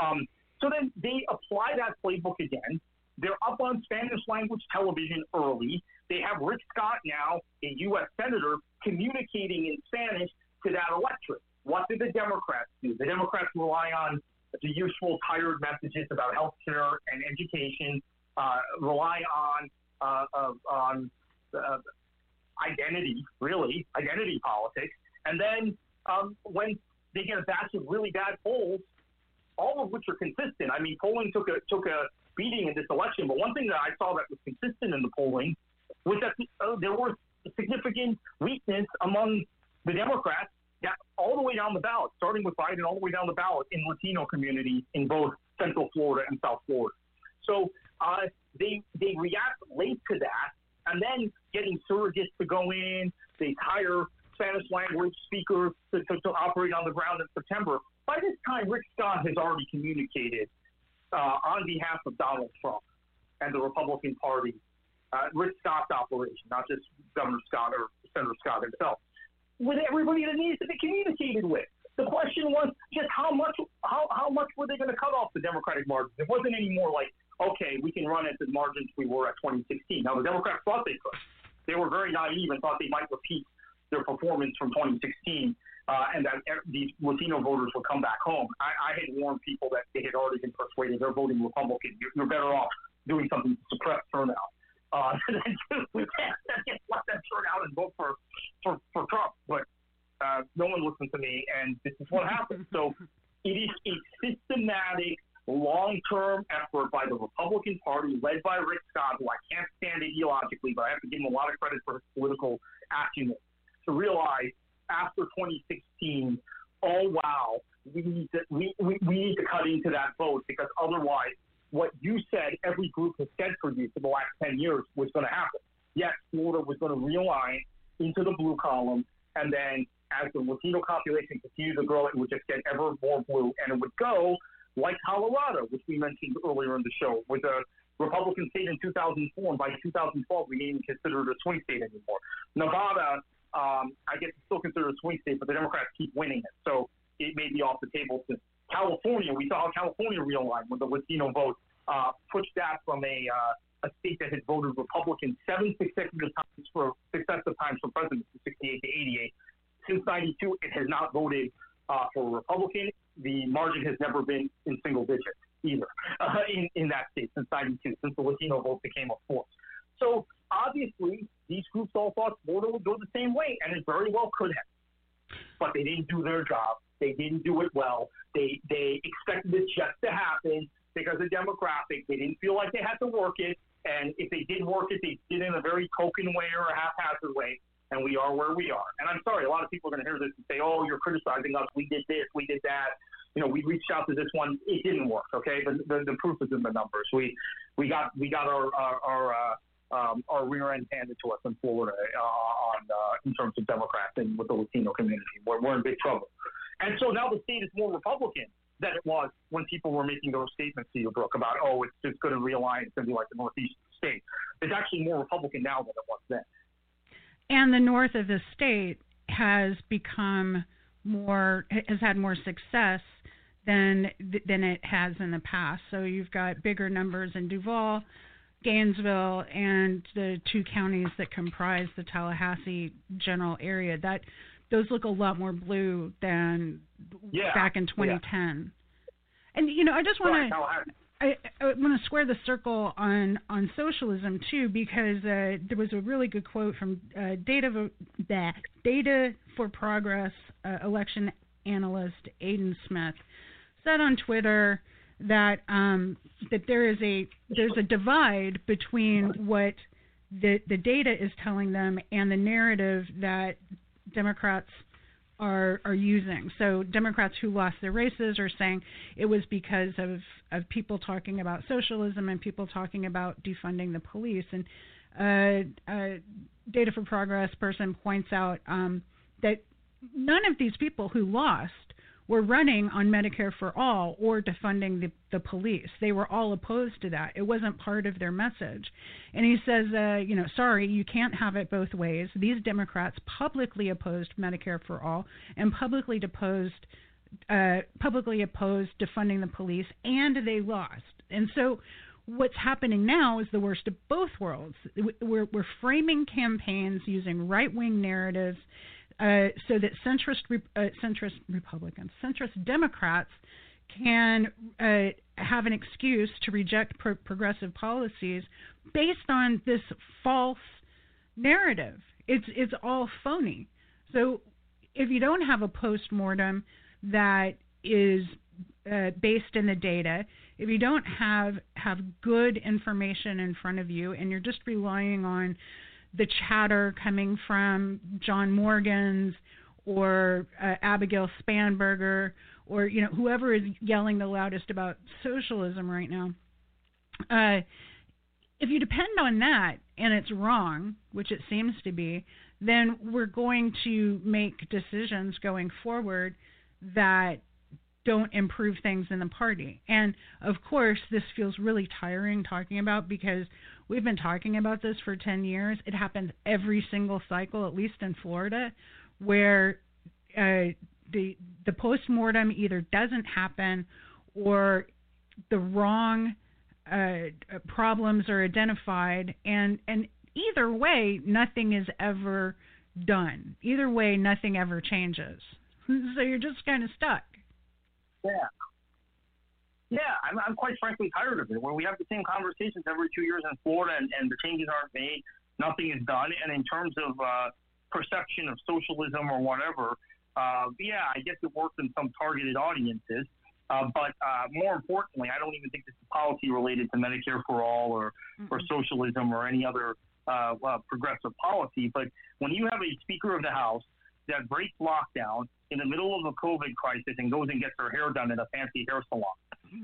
Um, so then they apply that playbook again. They're up on Spanish language television early. They have Rick Scott now, a U.S. Senator, communicating in Spanish to that electorate. What did the Democrats do? The Democrats rely on the usual tired messages about health care and education, uh, rely on uh, uh, on identity, really, identity politics. And then um, when they get a batch of really bad polls, all of which are consistent. I mean, polling took a took a beating in this election, but one thing that I saw that was consistent in the polling was that uh, there was significant weakness among the Democrats that all the way down the ballot, starting with Biden all the way down the ballot in Latino communities in both Central Florida and South Florida. So uh, they they react late to that, and then getting surrogates to go in, they hire Spanish language speakers to, to, to operate on the ground in September. By this time, Rick Scott has already communicated uh, on behalf of Donald Trump and the Republican Party, uh, Rick Scott's operation, not just Governor Scott or Senator Scott himself, with everybody that needs to be communicated with. The question was just how much how, how much were they going to cut off the Democratic margins? It wasn't any more like, okay, we can run at the margins we were at 2016. Now, the Democrats thought they could. They were very naive and thought they might repeat their performance from 2016 uh, and that these Latino voters would come back home. I, I had warned people that they had already been persuaded they're voting Republican. You're, you're better off doing something to suppress turnout. Uh, we <laughs> let them turn out and vote for, for, for Trump. But uh, no one listened to me, and this is what happened. So it is a systematic, long-term effort by the Republican Party, led by Rick Scott, who I can't stand ideologically, but I have to give him a lot of credit for his political acumen, to realize after 2016, oh wow, we need to we, we, we need to cut into that vote because otherwise, what you said every group has said for you for the last 10 years was going to happen. Yes, Florida was going to realign into the blue column, and then as the Latino population continued to grow, it would just get ever more blue, and it would go like Colorado, which we mentioned earlier in the show, was a Republican state in 2004, and by 2012, we didn't even consider it a swing state anymore. Nevada, um, I guess it's still considered a swing state, but the Democrats keep winning it, so it may be off the table. Since California, we saw how California realigned when the Latino vote uh, pushed that from a uh, a state that had voted Republican seven successive times for successive times for president from 68 to 88. Since 92, it has not voted uh, for Republican. The margin has never been in single digits either uh, in, in that state since 92, since the Latino vote became a force. So obviously, these groups all thought Florida would go the same way, and it very well could have. But they didn't do their job. They didn't do it well. They they expected it just to happen because of demographic. They didn't feel like they had to work it, and if they did work it, they did it in a very token way or a haphazard way. And we are where we are. And I'm sorry, a lot of people are going to hear this and say, "Oh, you're criticizing us. We did this. We did that." you know, we reached out to this one. It didn't work. Okay, but the, the proof is in the numbers. We we got we got our our, our uh, um, our rear end handed to us in Florida uh, on uh, in terms of Democrats and with the Latino community. We're, we're in big trouble. And so now the state is more Republican than it was when people were making those statements to you, Brook, about oh, it's just going to realign. It's going to be like the Northeast state. It's actually more Republican now than it was then. And the north of the state has become more has had more success than than it has in the past. So you've got bigger numbers in Duval, Gainesville, and the two counties that comprise the Tallahassee general area. That those look a lot more blue than yeah. back in 2010. Yeah. And you know, I just want to. I, I want to square the circle on on socialism too, because uh, there was a really good quote from uh, Data that Data for Progress uh, election analyst Aidan Smith said on Twitter that um, that there is a there's a divide between what the the data is telling them and the narrative that Democrats are are using. So Democrats who lost their races are saying it was because of of people talking about socialism and people talking about defunding the police. And uh, uh, Data for Progress person points out um, that none of these people who lost were running on Medicare for all or defunding the, the police. They were all opposed to that. It wasn't part of their message. And he says, uh, you know, sorry, you can't have it both ways. These Democrats publicly opposed Medicare for all and publicly opposed uh, publicly opposed defunding the police, and they lost. And so what's happening now is the worst of both worlds. We're, we're framing campaigns using right wing narratives uh, so that centrist uh, centrist Republicans, centrist Democrats can uh, have an excuse to reject pro- progressive policies based on this false narrative. It's it's all phony. So if you don't have a post mortem that is uh, based in the data, if you don't have have good information in front of you, and you're just relying on the chatter coming from John Morgan's or uh, Abigail Spanberger or you know whoever is yelling the loudest about socialism right now. Uh, if you depend on that and it's wrong, which it seems to be, then we're going to make decisions going forward that don't improve things in the party. And of course, this feels really tiring talking about because we've been talking about this for 10 years. It happens every single cycle, at least in Florida, where uh, the the postmortem either doesn't happen or the wrong uh, problems are identified, and and either way, nothing is ever done. Either way, nothing ever changes. <laughs> so you're just kind of stuck. Yeah. Yeah, I'm, I'm quite frankly tired of it. When we have the same conversations every two years in Florida and, and the changes aren't made, nothing is done. And in terms of uh, perception of socialism or whatever, uh, yeah, I guess it works in some targeted audiences. Uh, but uh, more importantly, I don't even think this is policy related to Medicare for all or, mm-hmm. or socialism or any other uh, well, progressive policy. But when you have a Speaker of the House that breaks lockdown in the middle of a COVID crisis and goes and gets her hair done at a fancy hair salon.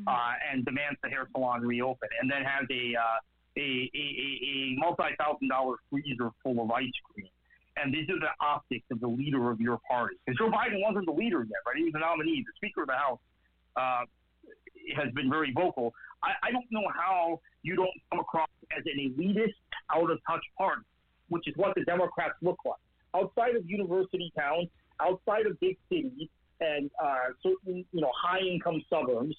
Uh, and demands the hair salon reopen, and then has a uh, a, a, a multi-thousand dollar freezer full of ice cream. And these are the optics of the leader of your party. Because Joe Biden wasn't the leader yet, right? He was the nominee, the Speaker of the House. Uh, has been very vocal. I, I don't know how you don't come across as an elitist, out of touch party, which is what the Democrats look like. Outside of university towns, outside of big cities, and uh, certain you know high income suburbs,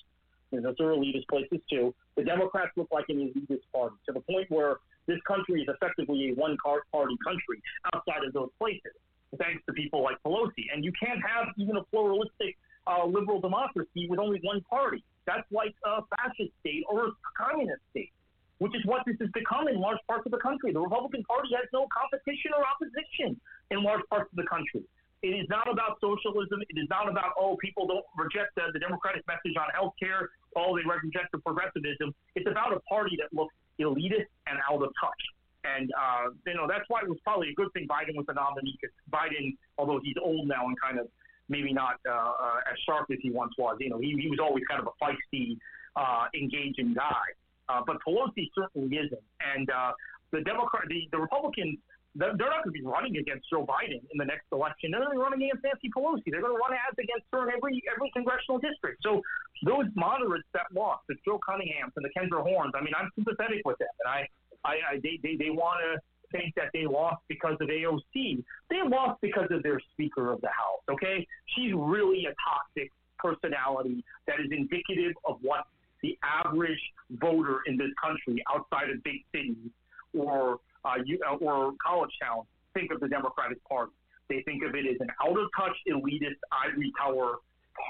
and those are elitist places too. The Democrats look like an elitist party to the point where this country is effectively a one party country outside of those places, thanks to people like Pelosi. And you can't have even a pluralistic uh, liberal democracy with only one party. That's like a fascist state or a communist state, which is what this has become in large parts of the country. The Republican Party has no competition or opposition in large parts of the country. It is not about socialism. It is not about, oh, people don't reject the, the Democratic message on health care. Oh, they reject the progressivism. It's about a party that looks elitist and out of touch. And, uh, you know, that's why it was probably a good thing Biden was the nominee because Biden, although he's old now and kind of maybe not uh, uh, as sharp as he once was, you know, he, he was always kind of a feisty, uh, engaging guy. Uh, but Pelosi certainly isn't. And uh, the Democrat, the, the Republicans they're not going to be running against Joe Biden in the next election. They're going to be running against Nancy Pelosi. They're going to run ads against her in every every congressional district. So those moderates that lost, the Joe Cunninghams and the Kendra Horns, I mean, I'm sympathetic with them, and I, I, I they they, they want to think that they lost because of AOC. They lost because of their Speaker of the House. Okay, she's really a toxic personality that is indicative of what the average voter in this country outside of big cities or uh, uh, or college towns think of the Democratic Party. They think of it as an out of touch, elitist, ivory tower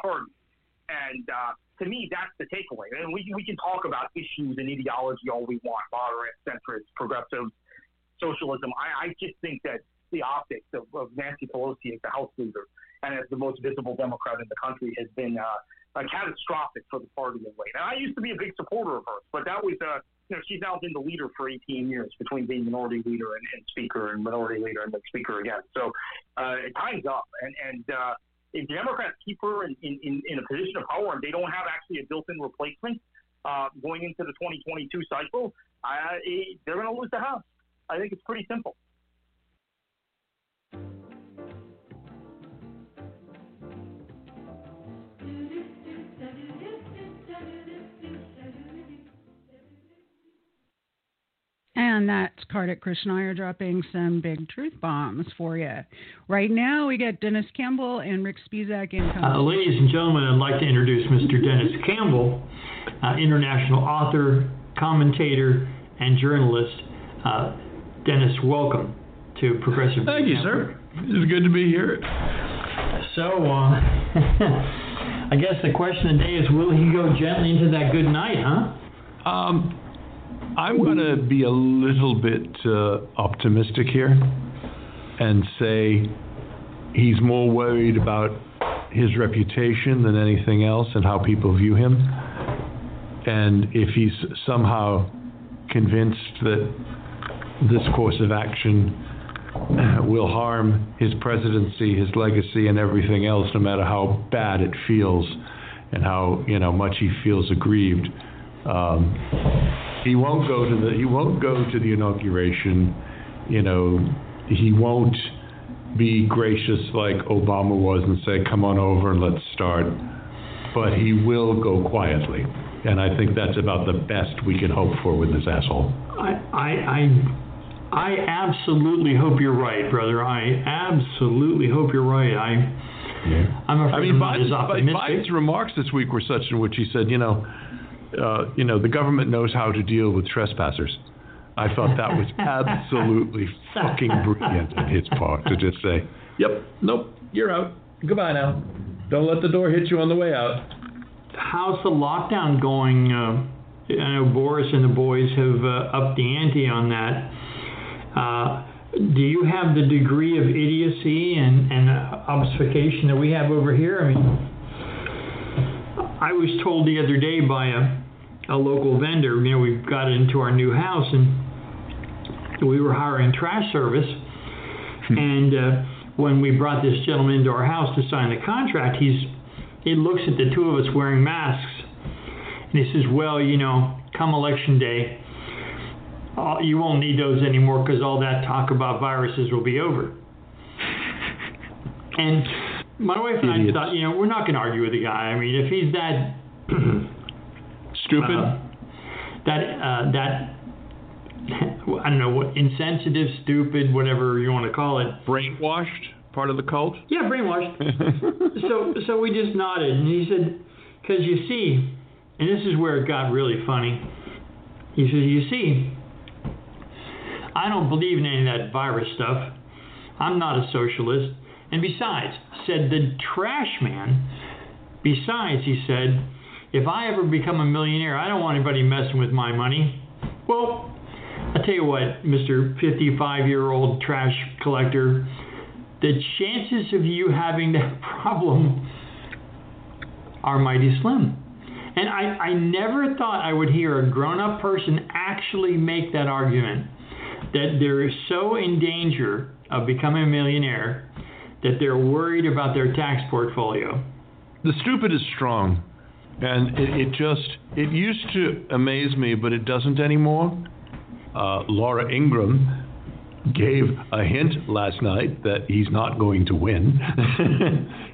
party. And uh, to me, that's the takeaway. And we, we can talk about issues and ideology all we want moderate, centrist, progressive, socialism. I, I just think that the optics of, of Nancy Pelosi as the House leader and as the most visible Democrat in the country has been uh, uh, catastrophic for the party of late. And I used to be a big supporter of hers, but that was, uh, you know, she's now been the leader for 18 years between being minority leader and, and speaker and minority leader and then speaker again. So uh, it time's up. And, and uh, if the Democrats keep her in, in, in a position of power and they don't have actually a built-in replacement uh, going into the 2022 cycle, I, they're going to lose the House. I think it's pretty simple. And that's Kartik Krishnaiyer dropping some big truth bombs for you. Right now, we got Denis Campbell and Rick Spisak in. Uh, ladies and gentlemen, I'd like to introduce Mr. Denis Campbell, uh, international author, commentator, and journalist. Uh, Denis, welcome to Progressive. Thank you, sir. It's good to be here. So, uh, <laughs> I guess the question of the day is will he go gently into that good night, huh? Um, I'm going to be a little bit uh, optimistic here and say he's more worried about his reputation than anything else and how people view him. And if he's somehow convinced that this course of action will harm his presidency, his legacy, and everything else, no matter how bad it feels and how you know much he feels aggrieved. Um, he won't go to the he won't go to the inauguration. You know, he won't be gracious like Obama was and say, "Come on over and let's start." But he will go quietly, and I think that's about the best we can hope for with this asshole. I I I, I absolutely hope you're right, brother. I absolutely hope you're right. I. Yeah. I'm afraid I mean, Biden's, Biden's remarks this week were such in which he said, you know, uh, you know, the government knows how to deal with trespassers. I thought that was <laughs> absolutely fucking brilliant on his part to just say, "Yep, nope, you're out. Goodbye now. Don't let the door hit you on the way out." How's the lockdown going? Uh, I know Boris and the boys have uh, upped the ante on that. Uh, do you have the degree of idiocy and, and obfuscation that we have over here? I mean, I was told the other day by a, a local vendor, you know, we got into our new house and we were hiring trash service. Hmm. and uh, when we brought this gentleman into our house to sign the contract, he's he looks at the two of us wearing masks and he says, "Well, you know, come election day, uh, you won't need those anymore because all that talk about viruses will be over." And my wife and Idiots. I thought, you know, we're not going to argue with the guy. I mean, if he's that <clears throat> Stupid? Uh, that uh, that <laughs> I don't know what insensitive, stupid, whatever you want to call it. Brainwashed? Part of the cult? Yeah, brainwashed. <laughs> so so we just nodded, and he said, "Because you see," and this is where it got really funny. He says, "You see, I don't believe in any of that virus stuff. I'm not a socialist. And besides," said the trash man. Besides, he said, "if I ever become a millionaire, I don't want anybody messing with my money." Well, I tell you what, Mister 55-year-old trash collector the chances of you having that <laughs> problem are mighty slim. And I, I never thought I would hear a grown up person actually make that argument that they're so in danger of becoming a millionaire that they're worried about their tax portfolio. The stupid is strong. And it, it just, it used to amaze me, but it doesn't anymore. Uh, Laura Ingraham gave a hint last night that he's not going to win.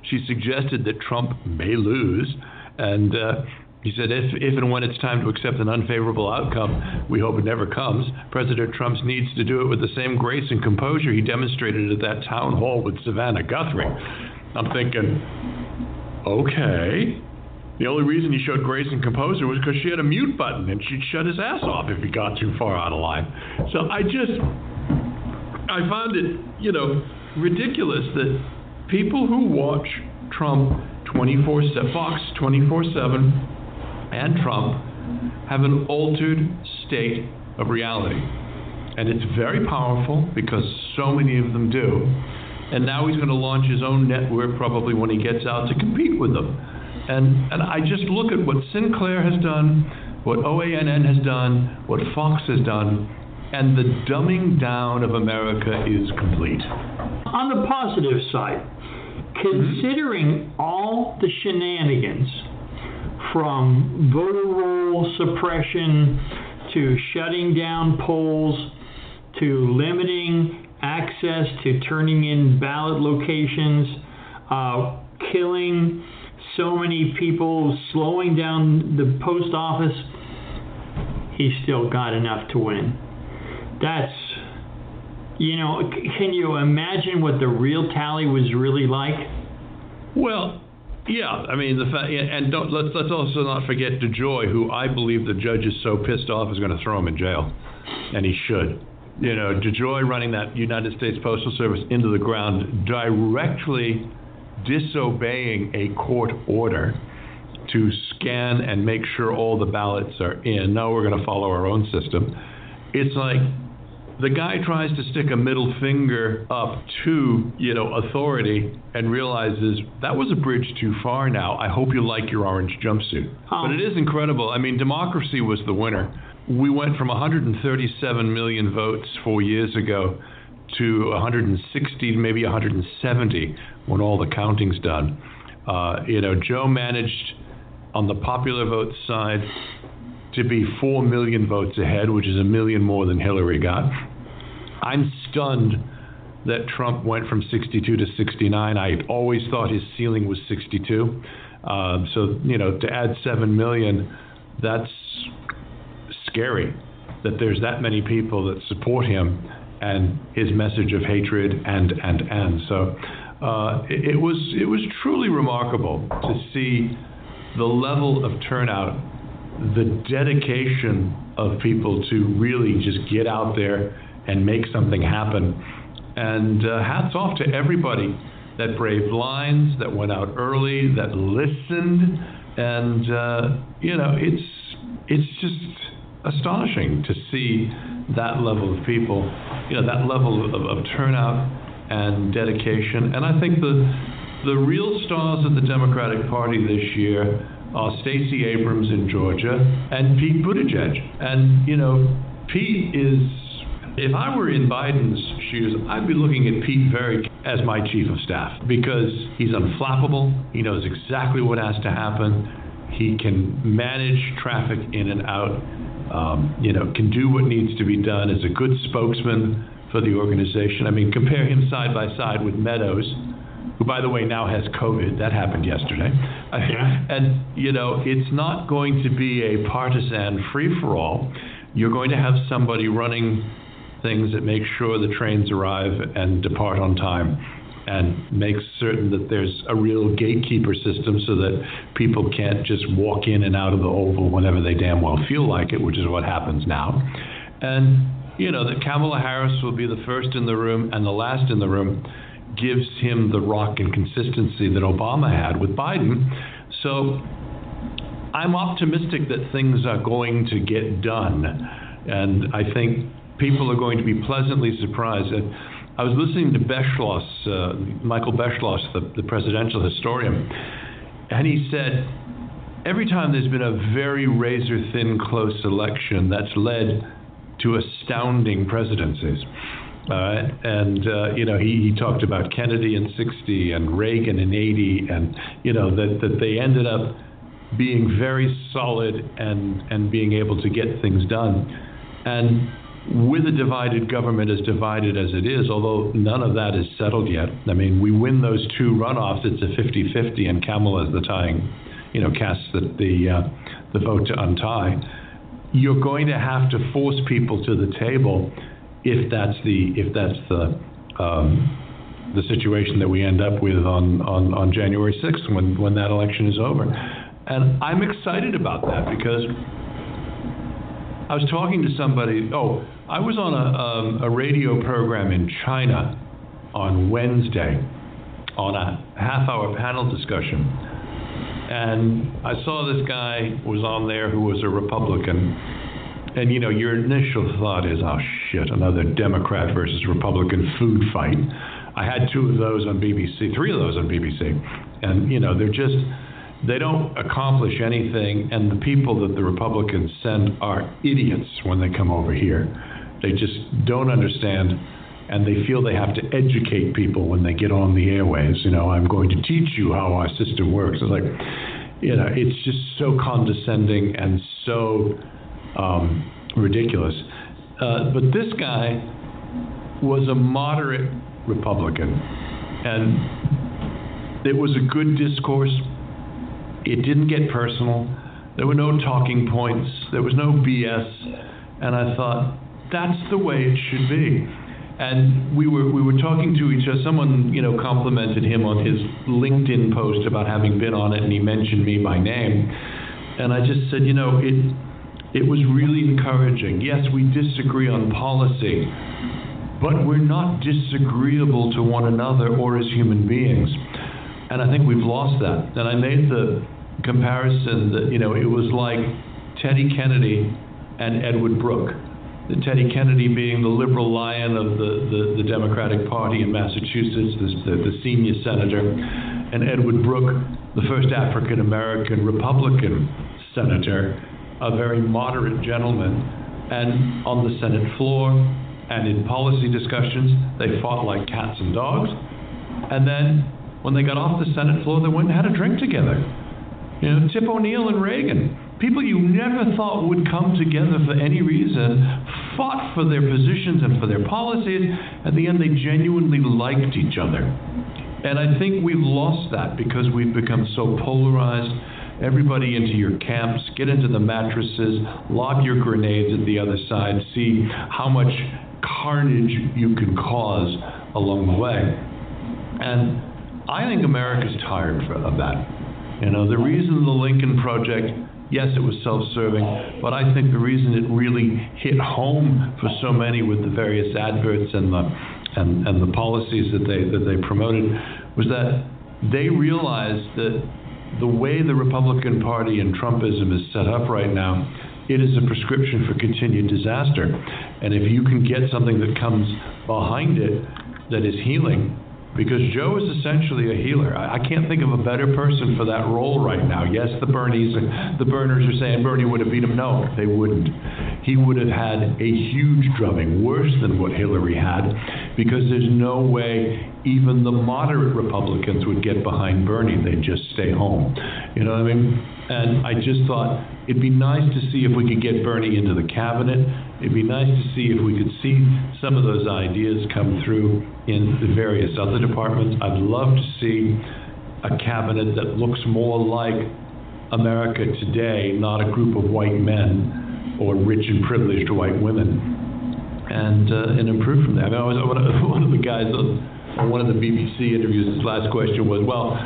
<laughs> she suggested that Trump may lose, and uh, he said if, if and when it's time to accept an unfavorable outcome, we hope it never comes, President Trump needs to do it with the same grace and composure he demonstrated at that town hall with Savannah Guthrie. I'm thinking, okay. The only reason he showed grace and composure was because she had a mute button and she'd shut his ass off if he got too far out of line. So I just, I found it, you know, ridiculous that people who watch Trump 24 7, Fox 24 7, and Trump have an altered state of reality. And it's very powerful because so many of them do. And now he's going to launch his own network probably when he gets out to compete with them. And, and I just look at what Sinclair has done, what OANN has done, what Fox has done, and the dumbing down of America is complete. On the positive side, considering all the shenanigans from voter roll suppression to shutting down polls to limiting access to turning in ballot locations, uh, killing so many people, slowing down the post office, he still got enough to win. That's, you know, can you imagine what the real tally was really like? Well, yeah, I mean the fact, and don't let's let's also not forget DeJoy, who I believe the judge is so pissed off is going to throw him in jail, and he should. You know, DeJoy running that United States Postal Service into the ground, directly disobeying a court order to scan and make sure all the ballots are in. Now we're going to follow our own system. It's like the guy tries to stick a middle finger up to, you know, authority and realizes that was a bridge too far now. I hope you like your orange jumpsuit. But it is incredible. I mean, democracy was the winner. We went from 137 million votes four years ago to 160, maybe 170 when all the counting's done. Uh, you know, Joe managed on the popular vote side to be 4 million votes ahead, which is a million more than Hillary got. I'm stunned that Trump went from 62 to 69. I always thought his ceiling was 62. Um, so, you know, to add 7 million, that's scary that there's that many people that support him and his message of hatred and, and, and. So uh, it, it, was, it was truly remarkable to see the level of turnout the dedication of people to really just get out there and make something happen. And uh, hats off to everybody that braved lines, that went out early, that listened, and uh, you know, it's it's just astonishing to see that level of people, you know, that level of, of turnout and dedication. And I think the the real stars of the Democratic Party this year are Stacey Abrams in Georgia, and Pete Buttigieg. And, you know, Pete is, if I were in Biden's shoes, I'd be looking at Pete very as my chief of staff because he's unflappable. He knows exactly what has to happen. He can manage traffic in and out, um, you know, can do what needs to be done, is a good spokesman for the organization. I mean, compare him side by side with Meadows who, by the way, now has COVID. That happened yesterday. Yeah. And, you know, it's not going to be a partisan free for all. You're going to have somebody running things that make sure the trains arrive and depart on time and make certain that there's a real gatekeeper system so that people can't just walk in and out of the Oval whenever they damn well feel like it, which is what happens now. And, you know, that Kamala Harris will be the first in the room and the last in the room gives him the rock and consistency that Obama had with Biden. So I'm optimistic that things are going to get done. And I think people are going to be pleasantly surprised. I was listening to Beschloss, uh, Michael Beschloss, the, the presidential historian, and he said every time there's been a very razor thin close election that's led to astounding presidencies. Uh, and uh, you know he, he talked about Kennedy in 60 and Reagan in 80 and you know that, that they ended up being very solid and and being able to get things done and with a divided government as divided as it is, although none of that is settled yet. I mean, we win those two runoffs, it's a 50-50, and Kamala is the tying, you know, casts the the, uh, the vote to untie. You're going to have to force people to the table if that's the if that's the um, the situation that we end up with on, on, on January 6th when, when that election is over. And I'm excited about that because I was talking to somebody. Oh, I was on a, um, a radio program in China on Wednesday on a half hour panel discussion. And I saw this guy was on there who was a Republican. And you know, your initial thought is, oh shit, another Democrat versus Republican food fight. I had two of those on BBC, three of those on BBC. And you know, they're just they don't accomplish anything and the people that the Republicans send are idiots when they come over here. They just don't understand and they feel they have to educate people when they get on the airways. You know, I'm going to teach you how our system works. It's like, you know, it's just so condescending and so um, ridiculous. Uh, but this guy was a moderate Republican, and it was a good discourse. It didn't get personal. There were no talking points. There was no BS. And I thought, that's the way it should be. And we were we were talking to each other. Someone you know complimented him on his LinkedIn post about having been on it, and he mentioned me by name. And I just said, you know, it it was really encouraging. Yes, we disagree on policy, but we're not disagreeable to one another or as human beings. And I think we've lost that. And I made the comparison that you know it was like Teddy Kennedy and Edward Brooke Teddy Kennedy being the liberal lion of the, the, the Democratic Party in Massachusetts, the, the, senior senator, and Edward Brooke, the first African American Republican senator, a very moderate gentleman. And on the Senate floor and in policy discussions, they fought like cats and dogs. And then when they got off the Senate floor, they went and had a drink together. You know, Tip O'Neill and Reagan people you never thought would come together for any reason fought for their positions and for their policies. At the end, they genuinely liked each other. And I think we've lost that because we've become so polarized. Everybody into your camps, get into the mattresses, lob your grenades at the other side, see how much carnage you can cause along the way. And I think America's tired of that. You know, the reason the Lincoln Project Yes, it was self-serving, but I think the reason it really hit home for so many with the various adverts and the and, and the policies that they that they promoted was that they realized that the way the Republican Party and Trumpism is set up right now, it is a prescription for continued disaster. And if you can get something that comes behind it that is healing, because Joe is essentially a healer. I, I, can't think of a better person for that role right now. Yes, the Bernies, the Berners are saying Bernie would have beat him. No, they wouldn't. He would have had a huge drubbing, worse than what Hillary had, because there's no way even the moderate Republicans would get behind Bernie. They'd just stay home. You know what I mean? And I just thought it'd be nice to see if we could get Bernie into the cabinet It'd be nice to see if we could see some of those ideas come through in the various other departments. I'd love to see a cabinet that looks more like America today, not a group of white men or rich and privileged white women, and uh, and improve from there. I mean, I was, <laughs> one of the guys on one of the BBC interviews. His last question was, "Well,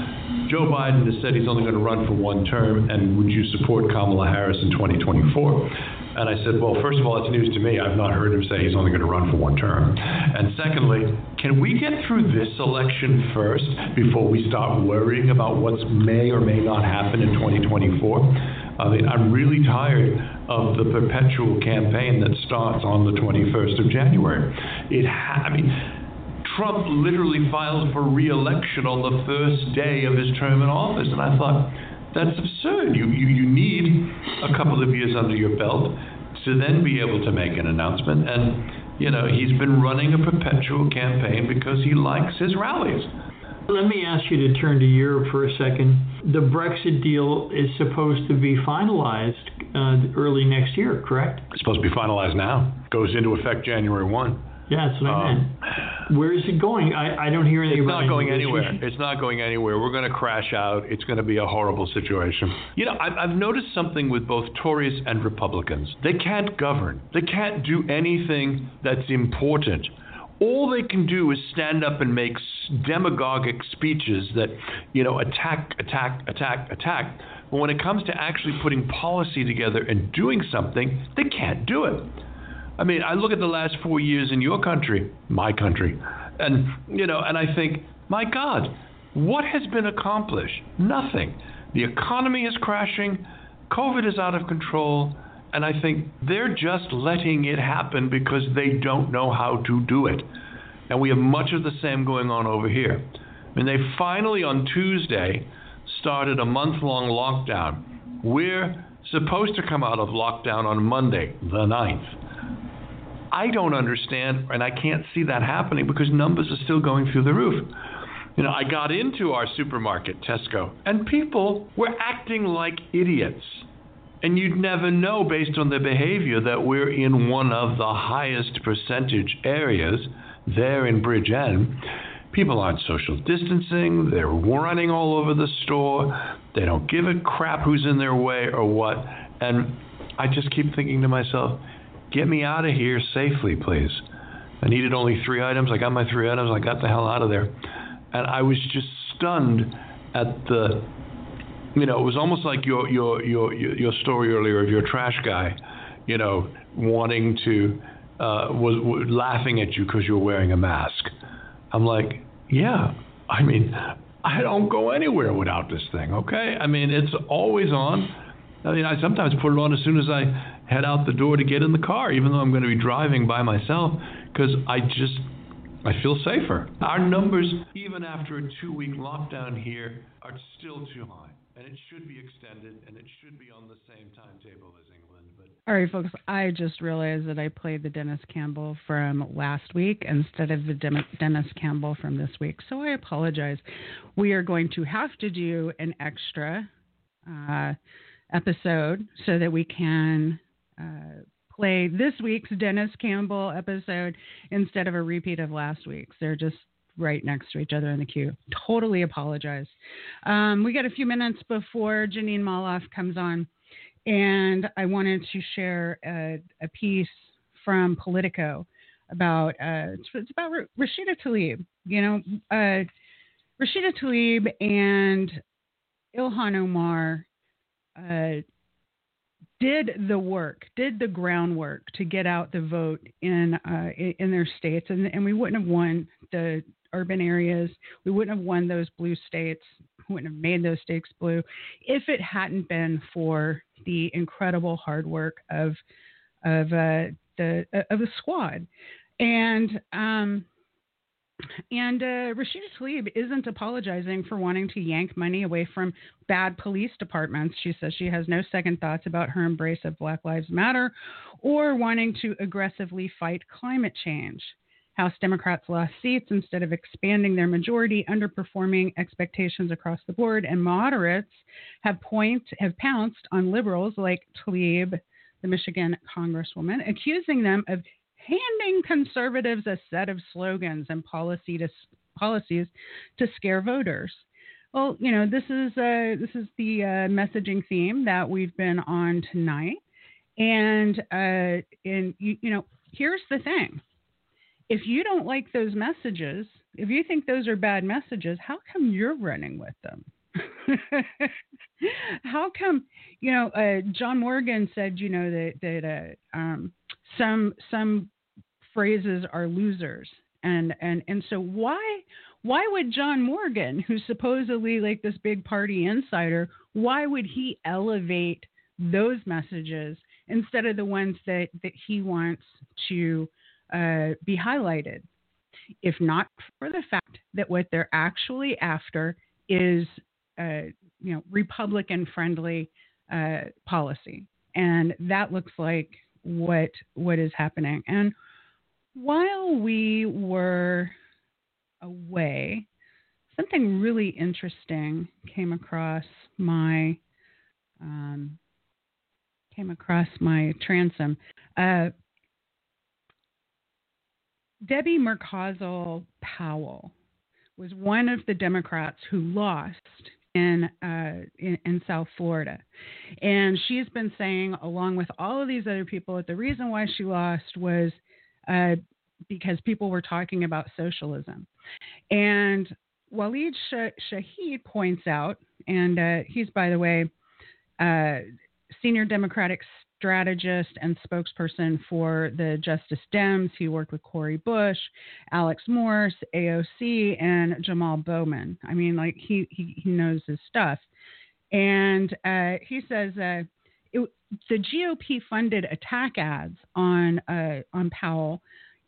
Joe Biden has said he's only going to run for one term, and would you support Kamala Harris in 2024?" And I said, well, first of all, it's news to me. I've not heard him say he's only going to run for one term. And secondly, can we get through this election first before we start worrying about what may or may not happen in 2024? I mean, I'm really tired of the perpetual campaign that starts on the 21st of January. It ha- I mean, Trump literally filed for re-election on the first day of his term in office, and I thought that's absurd. You, you, you need a couple of years under your belt to then be able to make an announcement. And, you know, he's been running a perpetual campaign because he likes his rallies. Let me ask you to turn to Europe for a second. The Brexit deal is supposed to be finalized uh, early next year, correct? It's supposed to be finalized now. Goes into effect January 1. Yeah, that's what I meant. Um, Where is it going? I, I don't hear anything it's not going anywhere. It's not going anywhere. We're going to crash out. It's going to be a horrible situation. You know, I've, I've noticed something with both Tories and Republicans. They can't govern. They can't do anything that's important. All they can do is stand up and make demagogic speeches that, you know, attack, attack, attack, attack. But when it comes to actually putting policy together and doing something, they can't do it. I mean, I look at the last four years in your country, my country, and you know, and I think, my God, what has been accomplished? Nothing. The economy is crashing, COVID is out of control, and I think they're just letting it happen because they don't know how to do it. And we have much of the same going on over here. I mean, they finally on Tuesday started a month long lockdown. We're supposed to come out of lockdown on Monday, the 9th. I don't understand, and I can't see that happening because numbers are still going through the roof. You know, I got into our supermarket, Tesco, and people were acting like idiots. And you'd never know based on their behavior that we're in one of the highest percentage areas there in Bridgend. People aren't social distancing, they're running all over the store, they don't give a crap who's in their way or what. And I just keep thinking to myself, Get me out of here safely, please. I needed only three items. I got my three items. I got the hell out of there. And I was just stunned at the, you know, it was almost like your your your your story earlier of your trash guy, you know, wanting to uh, was, was laughing at you because you were wearing a mask. I'm like, yeah. I mean, I don't go anywhere without this thing. Okay. I mean, it's always on. I mean, I sometimes put it on as soon as I head out the door to get in the car, even though I'm going to be driving by myself, because I just I feel safer. Our numbers, even after a two-week lockdown here, are still too high, and it should be extended, and it should be on the same timetable as England. But all right, folks, I just realized that I played the Denis Campbell from last week instead of the Denis Campbell from this week, so I apologize. We are going to have to do an extra. Uh, episode so that we can play this week's Denis Campbell episode instead of a repeat of last week's. They're just right next to each other in the queue. Totally apologize. Um, we got a few minutes before Jeanine Molloff comes on, and I wanted to share a, a piece from Politico about uh, it's, it's, about Rashida Tlaib. You know, uh, Rashida Tlaib and Ilhan Omar uh, did the work, did the groundwork to get out the vote in uh, in their states, and and we wouldn't have won the urban areas. We wouldn't have won those blue states. We wouldn't have made those states blue if it hadn't been for the incredible hard work of of uh, the of the squad. And um, and uh, Rashida Tlaib isn't apologizing for wanting to yank money away from bad police departments. She says she has no second thoughts about her embrace of Black Lives Matter or wanting to aggressively fight climate change. House Democrats lost seats instead of expanding their majority, underperforming expectations across the board, and moderates have point have pounced on liberals like Tlaib, the Michigan congresswoman, accusing them of handing conservatives a set of slogans and policy to, policies to scare voters. Well, you know, this is uh, this is the uh, messaging theme that we've been on tonight, and uh, and you, you know, here's the thing: if you don't like those messages, if you think those are bad messages, how come you're running with them? <laughs> how come you know uh, John Morgan said you know that that uh, um, some some phrases are losers and and and so why why would John Morgan, who's supposedly like this big party insider, why would he elevate those messages instead of the ones that, that he wants to uh, be highlighted? If not for the fact that what they're actually after is, uh, you know, Republican friendly uh, policy, and that looks like what what is happening. And while we were away, something really interesting came across my um, came across my transom. Uh, Debbie Mucarsel Powell was one of the Democrats who lost in, uh, in, in South Florida, and she's been saying, along with all of these other people, that the reason why she lost was uh, because people were talking about socialism. And Waleed Shahid points out, and uh, he's, by the way, uh, senior Democratic strategist and spokesperson for the Justice Dems. He worked with Cori Bush, Alex Morse, AOC, and Jamal Bowman. I mean, like he he, he knows his stuff. And uh, he says uh, it, the GOP funded attack ads on uh, on Powell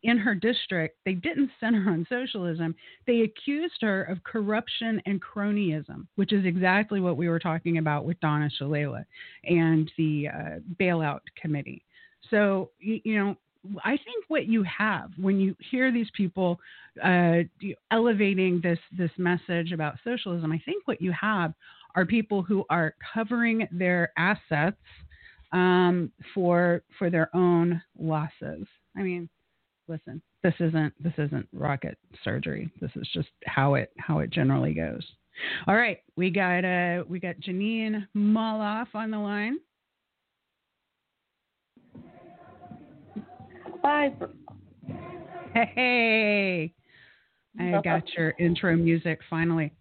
in her district, they didn't center on socialism. They accused her of corruption and cronyism, which is exactly what we were talking about with Donna Shalala and the uh, bailout committee. So, you know, I think what you have when you hear these people uh, elevating this this message about socialism, I think what you have are people who are covering their assets um, for for their own losses. I mean, listen, this isn't this isn't rocket surgery. This is just how it how it generally goes. All right, we got uh we got Jeanine Molloff on the line. Hi. Hey, I got your intro music finally.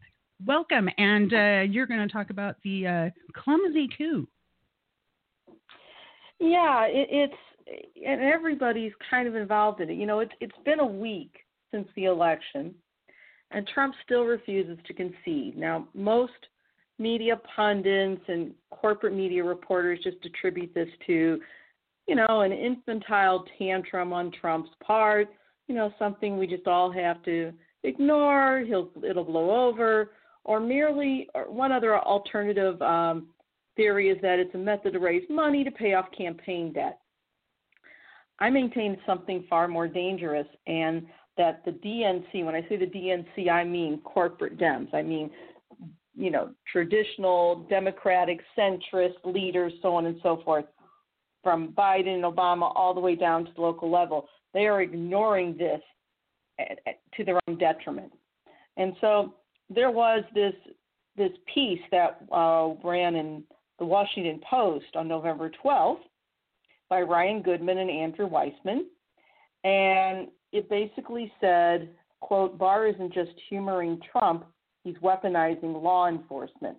Welcome, and uh, you're going to talk about the uh, clumsy coup. Yeah, it, it's and everybody's kind of involved in it. You know, it's it's been a week since the election, and Trump still refuses to concede. Now, most media pundits and corporate media reporters just attribute this to, you know, an infantile tantrum on Trump's part. You know, something we just all have to ignore. He'll it'll blow over, or merely or one other alternative um, theory is that it's a method to raise money to pay off campaign debt. I maintain something far more dangerous, and that the DNC, when I say the DNC, I mean corporate Dems. I mean, you know, traditional Democratic centrist leaders, so on and so forth, from Biden and Obama all the way down to the local level. They are ignoring this to their own detriment. And so there was this this piece that uh, ran in the Washington Post on November 12th by Ryan Goodman and Andrew Weissmann. And it basically said, quote, Barr isn't just humoring Trump, he's weaponizing law enforcement.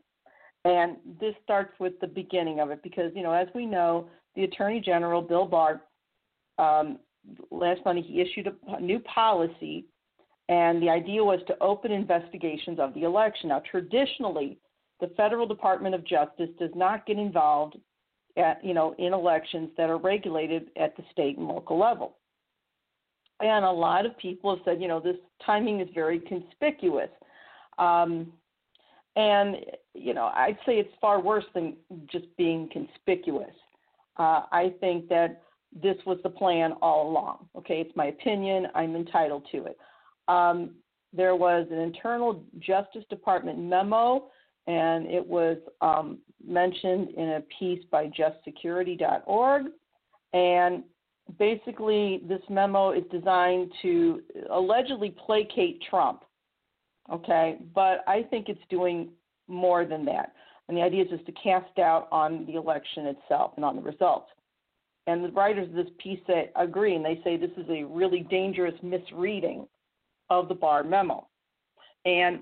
And this starts with the beginning of it because, you know, as we know, the Attorney General, Bill Barr, um, last Monday he issued a new policy, and the idea was to open investigations of the election. Now, traditionally, the Federal Department of Justice does not get involved at, you know, in elections that are regulated at the state and local level. And a lot of people have said, you know, this timing is very conspicuous. Um, and, you know, I'd say it's far worse than just being conspicuous. Uh, I think that this was the plan all along. Okay, it's my opinion. I'm entitled to it. Um, there was an internal Justice Department memo and it was um, mentioned in a piece by justsecurity.org And basically, this memo is designed to allegedly placate Trump. Okay, but I think it's doing more than that. And the idea is just to cast doubt on the election itself and on the results. And the writers of this piece say, agree, and they say this is a really dangerous misreading of the Barr memo. And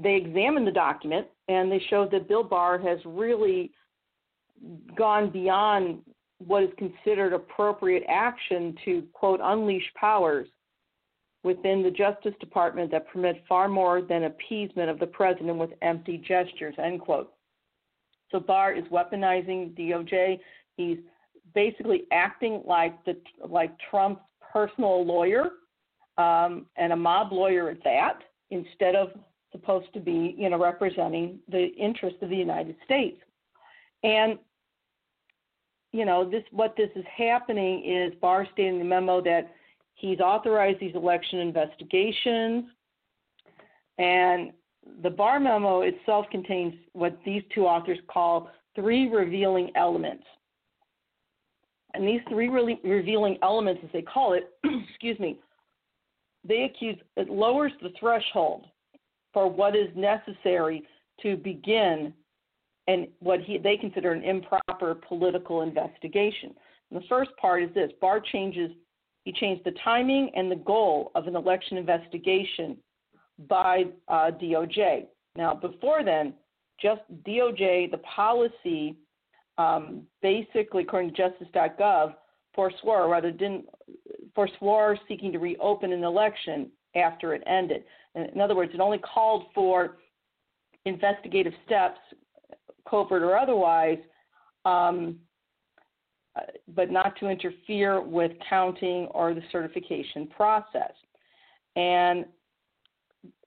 they examined the document and they showed that Bill Barr has really gone beyond what is considered appropriate action to, quote, unleash powers within the Justice Department that permit far more than appeasement of the president with empty gestures, end quote. So Barr is weaponizing DOJ. He's basically acting like the like Trump's personal lawyer um, and a mob lawyer at that, instead of supposed to be, you know, representing the interests of the United States. And you know, this what this is happening is Barr stating the memo that he's authorized these election investigations, and the Barr memo itself contains what these two authors call three revealing elements. And these three really revealing elements, as they call it, <clears throat> excuse me, they accuse it lowers the threshold for what is necessary to begin and what he, they consider an improper political investigation. And the first part is this: Barr changes he changed the timing and the goal of an election investigation by uh, DOJ. Now, before then, just DOJ, the policy, um, basically, according to Justice.gov, forswore, or rather didn't forswore seeking to reopen an election after it ended. In other words, it only called for investigative steps, covert or otherwise, um, but not to interfere with counting or the certification process. And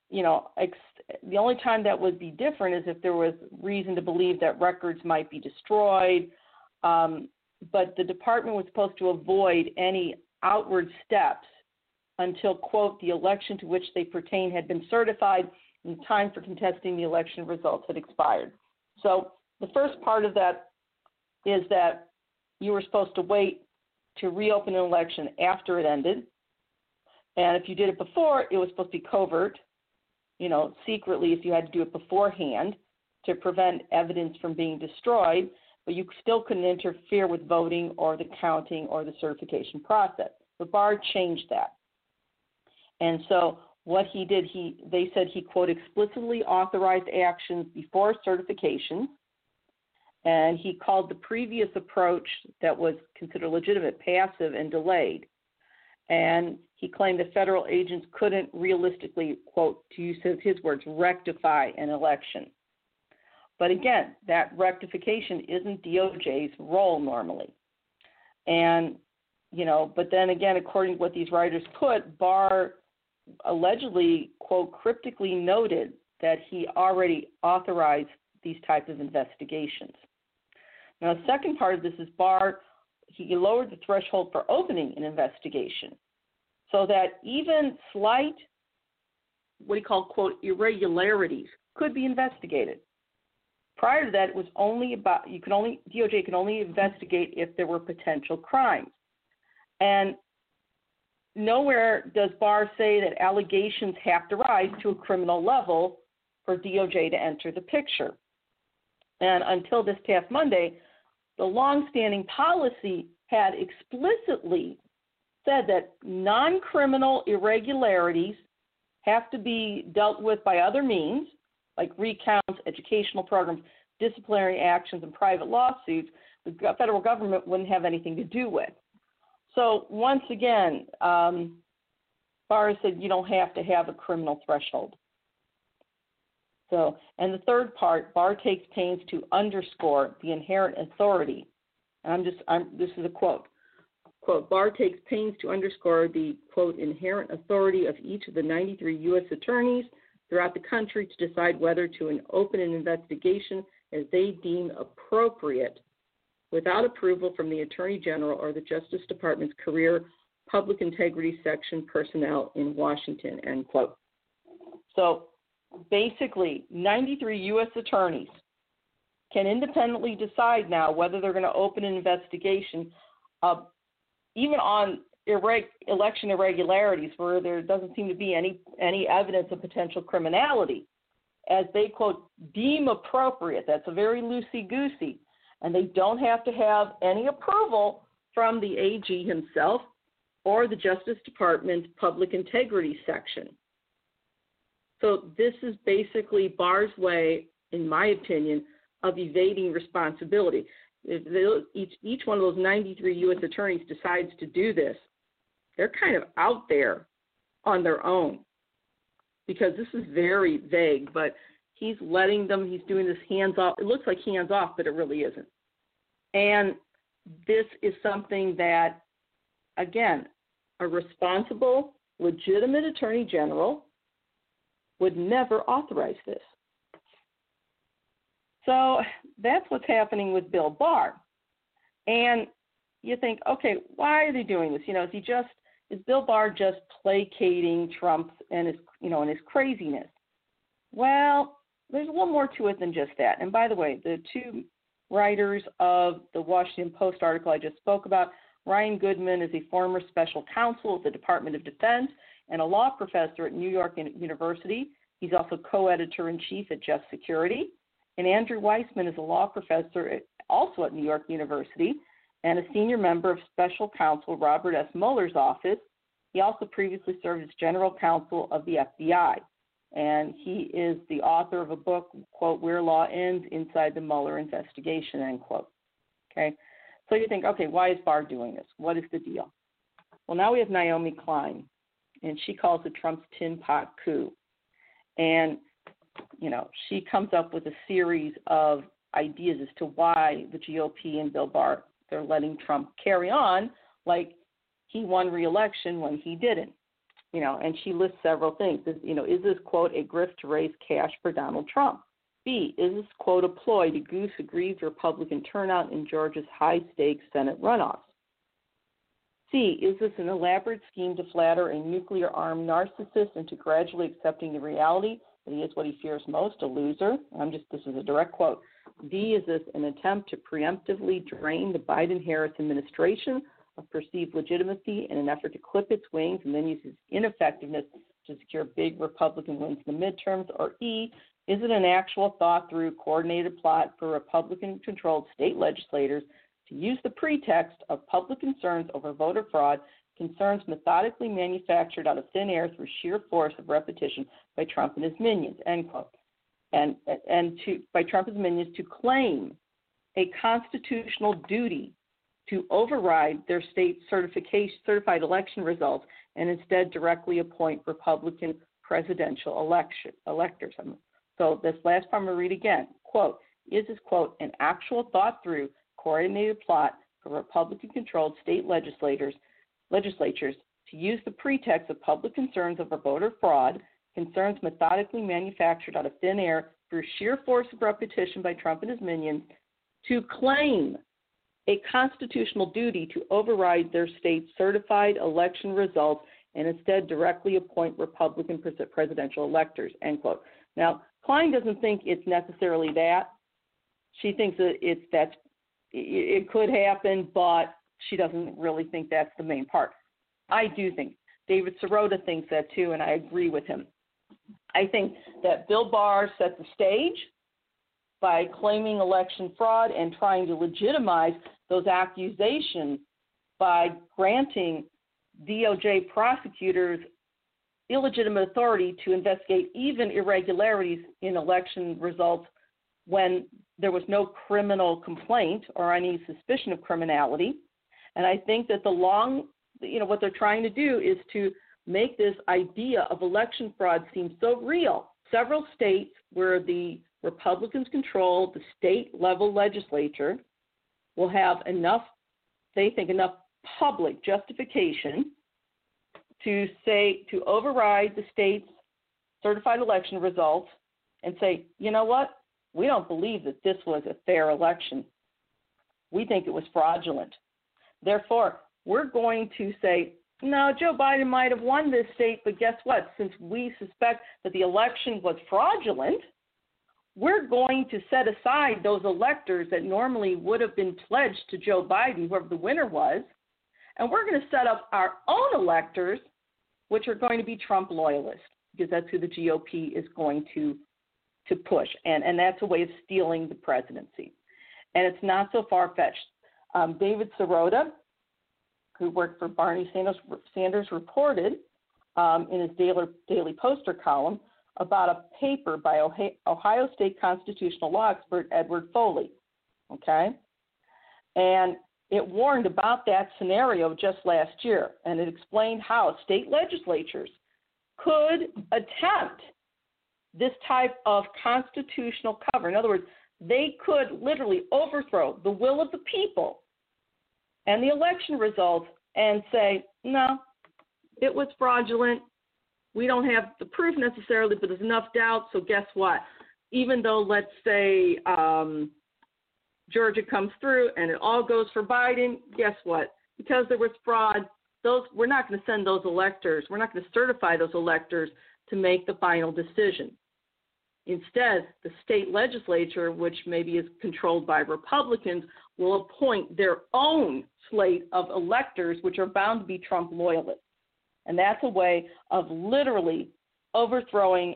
you know, ex- the only time that would be different is if there was reason to believe that records might be destroyed. Um, but the department was supposed to avoid any outward steps until, quote, the election to which they pertain had been certified and the time for contesting the election results had expired. So the first part of that is that you were supposed to wait to reopen an election after it ended. And if you did it before, it was supposed to be covert, you know, secretly if you had to do it beforehand to prevent evidence from being destroyed, but you still couldn't interfere with voting or the counting or the certification process. The Barr changed that. And so what he did, he they said he quote explicitly authorized actions before certification, and he called the previous approach that was considered legitimate passive and delayed. And he claimed that federal agents couldn't realistically, quote, to use his words, rectify an election. But again, that rectification isn't DOJ's role normally. And, you know, but then again, according to what these writers put, Barr allegedly, quote, cryptically noted that he already authorized these types of investigations. Now, the second part of this is Barr, he lowered the threshold for opening an investigation so that even slight, what he called, quote, irregularities could be investigated. Prior to that, it was only about, you can only, DOJ can only investigate if there were potential crimes. And nowhere does Barr say that allegations have to rise to a criminal level for DOJ to enter the picture. And until this past Monday, the longstanding policy had explicitly said that non criminal irregularities have to be dealt with by other means, like recounts, educational programs, disciplinary actions, and private lawsuits, the federal government wouldn't have anything to do with. So once again, um, Barr said you don't have to have a criminal threshold. So, and the third part, Barr takes pains to underscore the inherent authority. And I'm just, I'm, this is a quote. Quote, Barr takes pains to underscore the, quote, inherent authority of each of the 93 U.S. attorneys throughout the country to decide whether to open an investigation as they deem appropriate without approval from the Attorney General or the Justice Department's Career Public Integrity Section personnel in Washington, end quote. So basically, 93 U.S. attorneys can independently decide now whether they're going to open an investigation uh, even on irreg- election irregularities where there doesn't seem to be any any evidence of potential criminality, as they quote deem appropriate. That's a very loosey goosey, and they don't have to have any approval from the AG himself or the Justice Department Public Integrity Section. So this is basically Barr's way, in my opinion, of evading responsibility. If they, each each one of those 93 U.S. attorneys decides to do this, they're kind of out there on their own because this is very vague. But he's letting them. He's doing this hands off. It looks like hands off, but it really isn't. And this is something that, again, a responsible, legitimate attorney general would never authorize this. So that's what's happening with Bill Barr. And you think, okay, why are they doing this? You know, is he just is Bill Barr just placating Trump and his you know and his craziness? Well, there's a little more to it than just that. And by the way, the two writers of the Washington Post article I just spoke about, Ryan Goodman is a former special counsel at the Department of Defense and a law professor at New York University. He's also co-editor in chief at Just Security. And Andrew Weissmann is a law professor at, also at New York University and a senior member of special counsel Robert S. Mueller's office. He also previously served as general counsel of the FBI. And he is the author of a book, quote, Where Law Ends Inside the Mueller Investigation, end quote. Okay. So you think, okay, why is Barr doing this? What is the deal? Well, now we have Naomi Klein, and she calls it Trump's tin pot coup. And you know, she comes up with a series of ideas as to why the GOP and Bill Barr they're letting Trump carry on like he won re-election when he didn't. You know, and she lists several things. You know, is this quote a grift to raise cash for Donald Trump? B, is this quote a ploy to goose aggrieved Republican turnout in Georgia's high stakes Senate runoffs? C, is this an elaborate scheme to flatter a nuclear armed narcissist into gradually accepting the reality he is what he fears most, a loser. I'm just this is a direct quote. D is this an attempt to preemptively drain the Biden Harris administration of perceived legitimacy in an effort to clip its wings and then use its ineffectiveness to secure big Republican wins in the midterms? Or E, is it an actual thought through coordinated plot for Republican controlled state legislators to use the pretext of public concerns over voter fraud concerns methodically manufactured out of thin air through sheer force of repetition by Trump and his minions, end quote. And, and to, by Trump and his minions to claim a constitutional duty to override their state certified election results and instead directly appoint Republican presidential election, electors. Um, so this last part I'm going to read again. Quote, is this quote an actual thought through coordinated plot for Republican controlled state legislators legislatures to use the pretext of public concerns over voter fraud, concerns methodically manufactured out of thin air through sheer force of repetition by Trump and his minions, to claim a constitutional duty to override their state's certified election results and instead directly appoint Republican presidential electors. End quote. Now, Klein doesn't think it's necessarily that. She thinks that it's it could happen, but she doesn't really think that's the main part. I do think David Sirota thinks that too, and I agree with him. I think that Bill Barr set the stage by claiming election fraud and trying to legitimize those accusations by granting DOJ prosecutors illegitimate authority to investigate even irregularities in election results when there was no criminal complaint or any suspicion of criminality. And I think that the long, you know, what they're trying to do is to make this idea of election fraud seem so real. Several states where the Republicans control the state level legislature will have enough, they think, enough public justification to say, to override the state's certified election results and say, you know what? We don't believe that this was a fair election. We think it was fraudulent. Therefore, we're going to say, no, Joe Biden might have won this state, but guess what? Since we suspect that the election was fraudulent, we're going to set aside those electors that normally would have been pledged to Joe Biden, whoever the winner was, and we're going to set up our own electors, which are going to be Trump loyalists, because that's who the GOP is going to to push, and and that's a way of stealing the presidency, and it's not so far fetched. Um, David Sirota, who worked for Bernie Sanders, Sanders reported um, in his daily, daily poster column about a paper by Ohio State constitutional law expert Edward Foley. Okay? And it warned about that scenario just last year, and it explained how state legislatures could attempt this type of constitutional cover. In other words, they could literally overthrow the will of the people and the election results and say, no, it was fraudulent. We don't have the proof necessarily, but there's enough doubt. So guess what? Even though, let's say, um, Georgia comes through and it all goes for Biden, guess what? Because there was fraud, those we're not going to send those electors. We're not going to certify those electors to make the final decision. Instead, the state legislature, which maybe is controlled by Republicans, will appoint their own slate of electors, which are bound to be Trump loyalists. And that's a way of literally overthrowing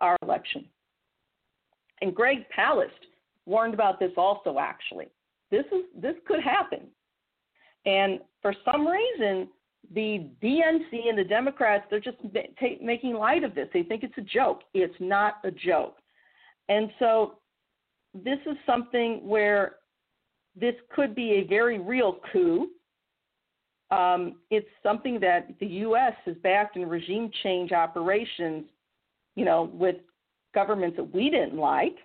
our election. And Greg Palast warned about this also, actually. This, is, this could happen. And for some reason, the DNC and the Democrats, they're just ta- making light of this. They think it's a joke. It's not a joke. And so this is something where this could be a very real coup. Um, it's something that the U.S. has backed in regime change operations, you know, with governments that we didn't like.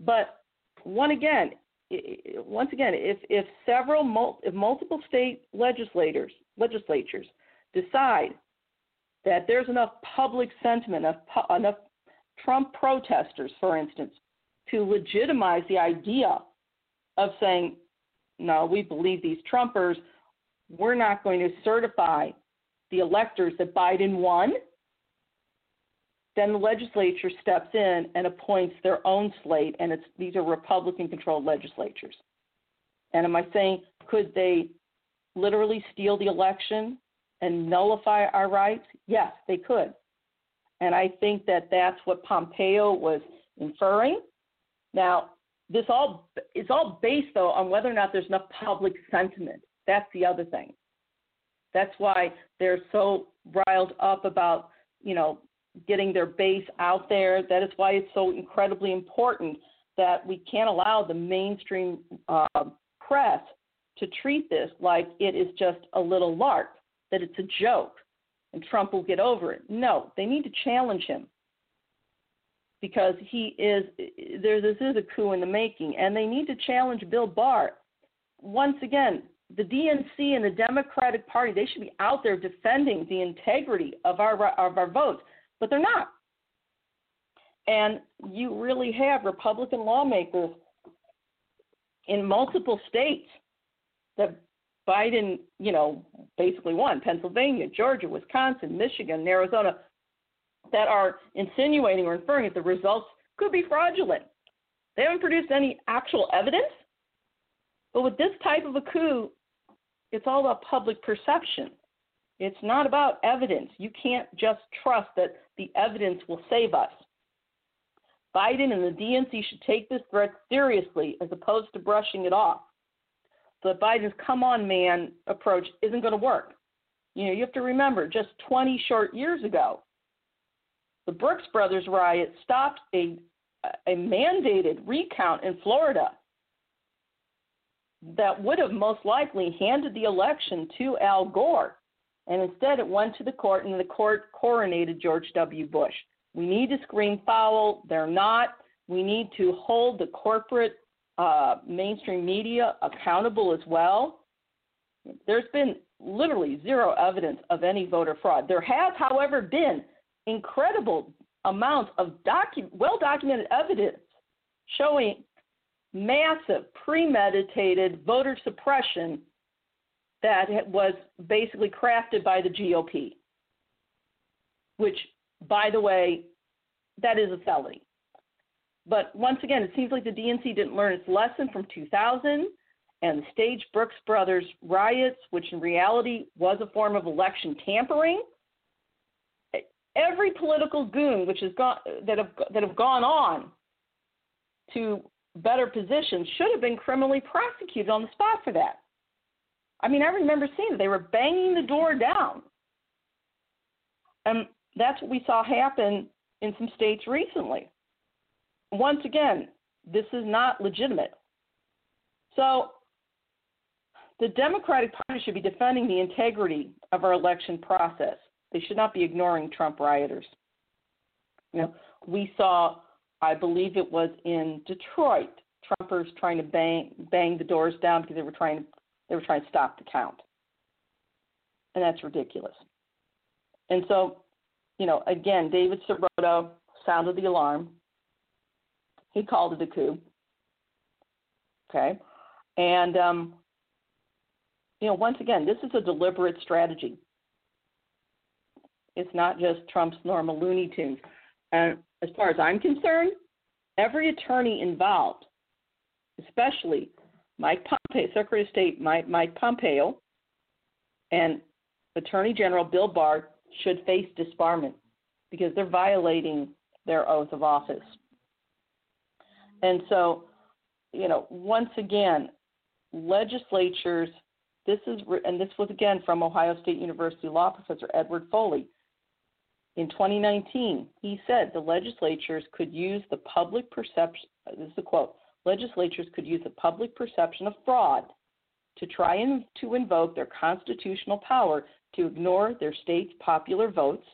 But one again, once again, if if several if multiple state legislators legislatures decide that there's enough public sentiment, enough enough Trump protesters, for instance, to legitimize the idea of saying, no, we believe these Trumpers, we're not going to certify the electors that Biden won, then the legislature steps in and appoints their own slate, and it's these are Republican-controlled legislatures. And am I saying could they literally steal the election and nullify our rights? Yes, they could. And I think that that's what Pompeo was inferring. Now, this all it's all based though on whether or not there's enough public sentiment. That's the other thing. That's why they're so riled up about, you know, getting their base out there. That is why it's so incredibly important that we can't allow the mainstream uh, press to treat this like it is just a little lark, that it's a joke, and Trump will get over it. No, they need to challenge him because he is there. This is a coup in the making, and they need to challenge Bill Barr. Once again, the DNC and the Democratic Party they should be out there defending the integrity of our of our votes but they're not. And you really have Republican lawmakers in multiple states that Biden, you know, basically won Pennsylvania, Georgia, Wisconsin, Michigan, Arizona that are insinuating or inferring that the results could be fraudulent. They haven't produced any actual evidence. But with this type of a coup, it's all about public perception. It's not about evidence. You can't just trust that the evidence will save us. Biden and the DNC should take this threat seriously as opposed to brushing it off. The Biden's come on man approach isn't going to work. You know, you have to remember just 20 short years ago, the Brooks Brothers riot stopped a, a mandated recount in Florida that would have most likely handed the election to Al Gore and instead it went to the court, and the court coronated George W. Bush. We need to screen foul. They're not. We need to hold the corporate uh, mainstream media accountable as well. There's been literally zero evidence of any voter fraud. There has, however, been incredible amounts of docu- well documented evidence showing massive premeditated voter suppression that was basically crafted by the GOP, which, by the way, that is a felony. But once again, it seems like the DNC didn't learn its lesson from 2000 and the staged Brooks Brothers riots, which in reality was a form of election tampering. Every political goon which has gone that have that have gone on to better positions should have been criminally prosecuted on the spot for that. I mean, I remember seeing it. They were banging the door down. And that's what we saw happen in some states recently. Once again, this is not legitimate. So the Democratic Party should be defending the integrity of our election process. They should not be ignoring Trump rioters. You know, we saw, I believe it was in Detroit, Trumpers trying to bang bang the doors down because they were trying to they were trying to stop the count. And that's ridiculous. And so, you know, again, David Sirota sounded the alarm. He called it a coup. Okay. And, um, you know, once again, this is a deliberate strategy. It's not just Trump's normal Looney Tunes. And as far as I'm concerned, every attorney involved, especially Mike Pompeo, Secretary of State Mike, Mike Pompeo, and Attorney General Bill Barr should face disbarment because they're violating their oath of office. And so, you know, once again, legislatures, this is, and this was again from Ohio State University law professor Edward Foley. In 2019, he said the legislatures could use the public perception, this is a quote, legislatures could use the public perception of fraud to try and to invoke their constitutional power to ignore their state's popular votes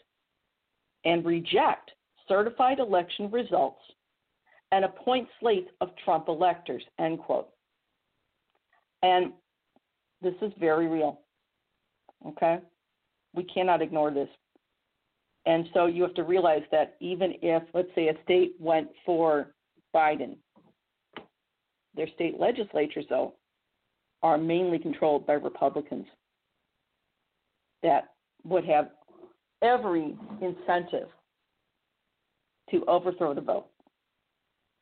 and reject certified election results and appoint slates of Trump electors, end quote. And this is very real. Okay? We cannot ignore this. And so you have to realize that even if, let's say, a state went for Biden, their state legislatures, though, are mainly controlled by Republicans that would have every incentive to overthrow the vote.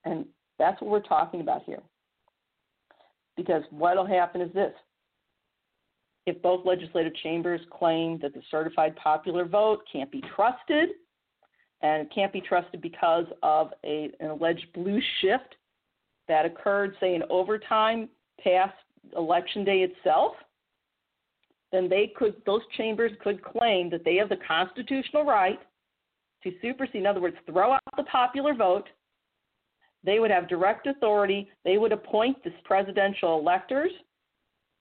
And that's what we're talking about here. Because what will happen is this if both legislative chambers claim that the certified popular vote can't be trusted, and it can't be trusted because of a, an alleged blue shift that occurred, say, in overtime past election day itself, then they could those chambers could claim that they have the constitutional right to supersede, in other words, throw out the popular vote. They would have direct authority. They would appoint the presidential electors,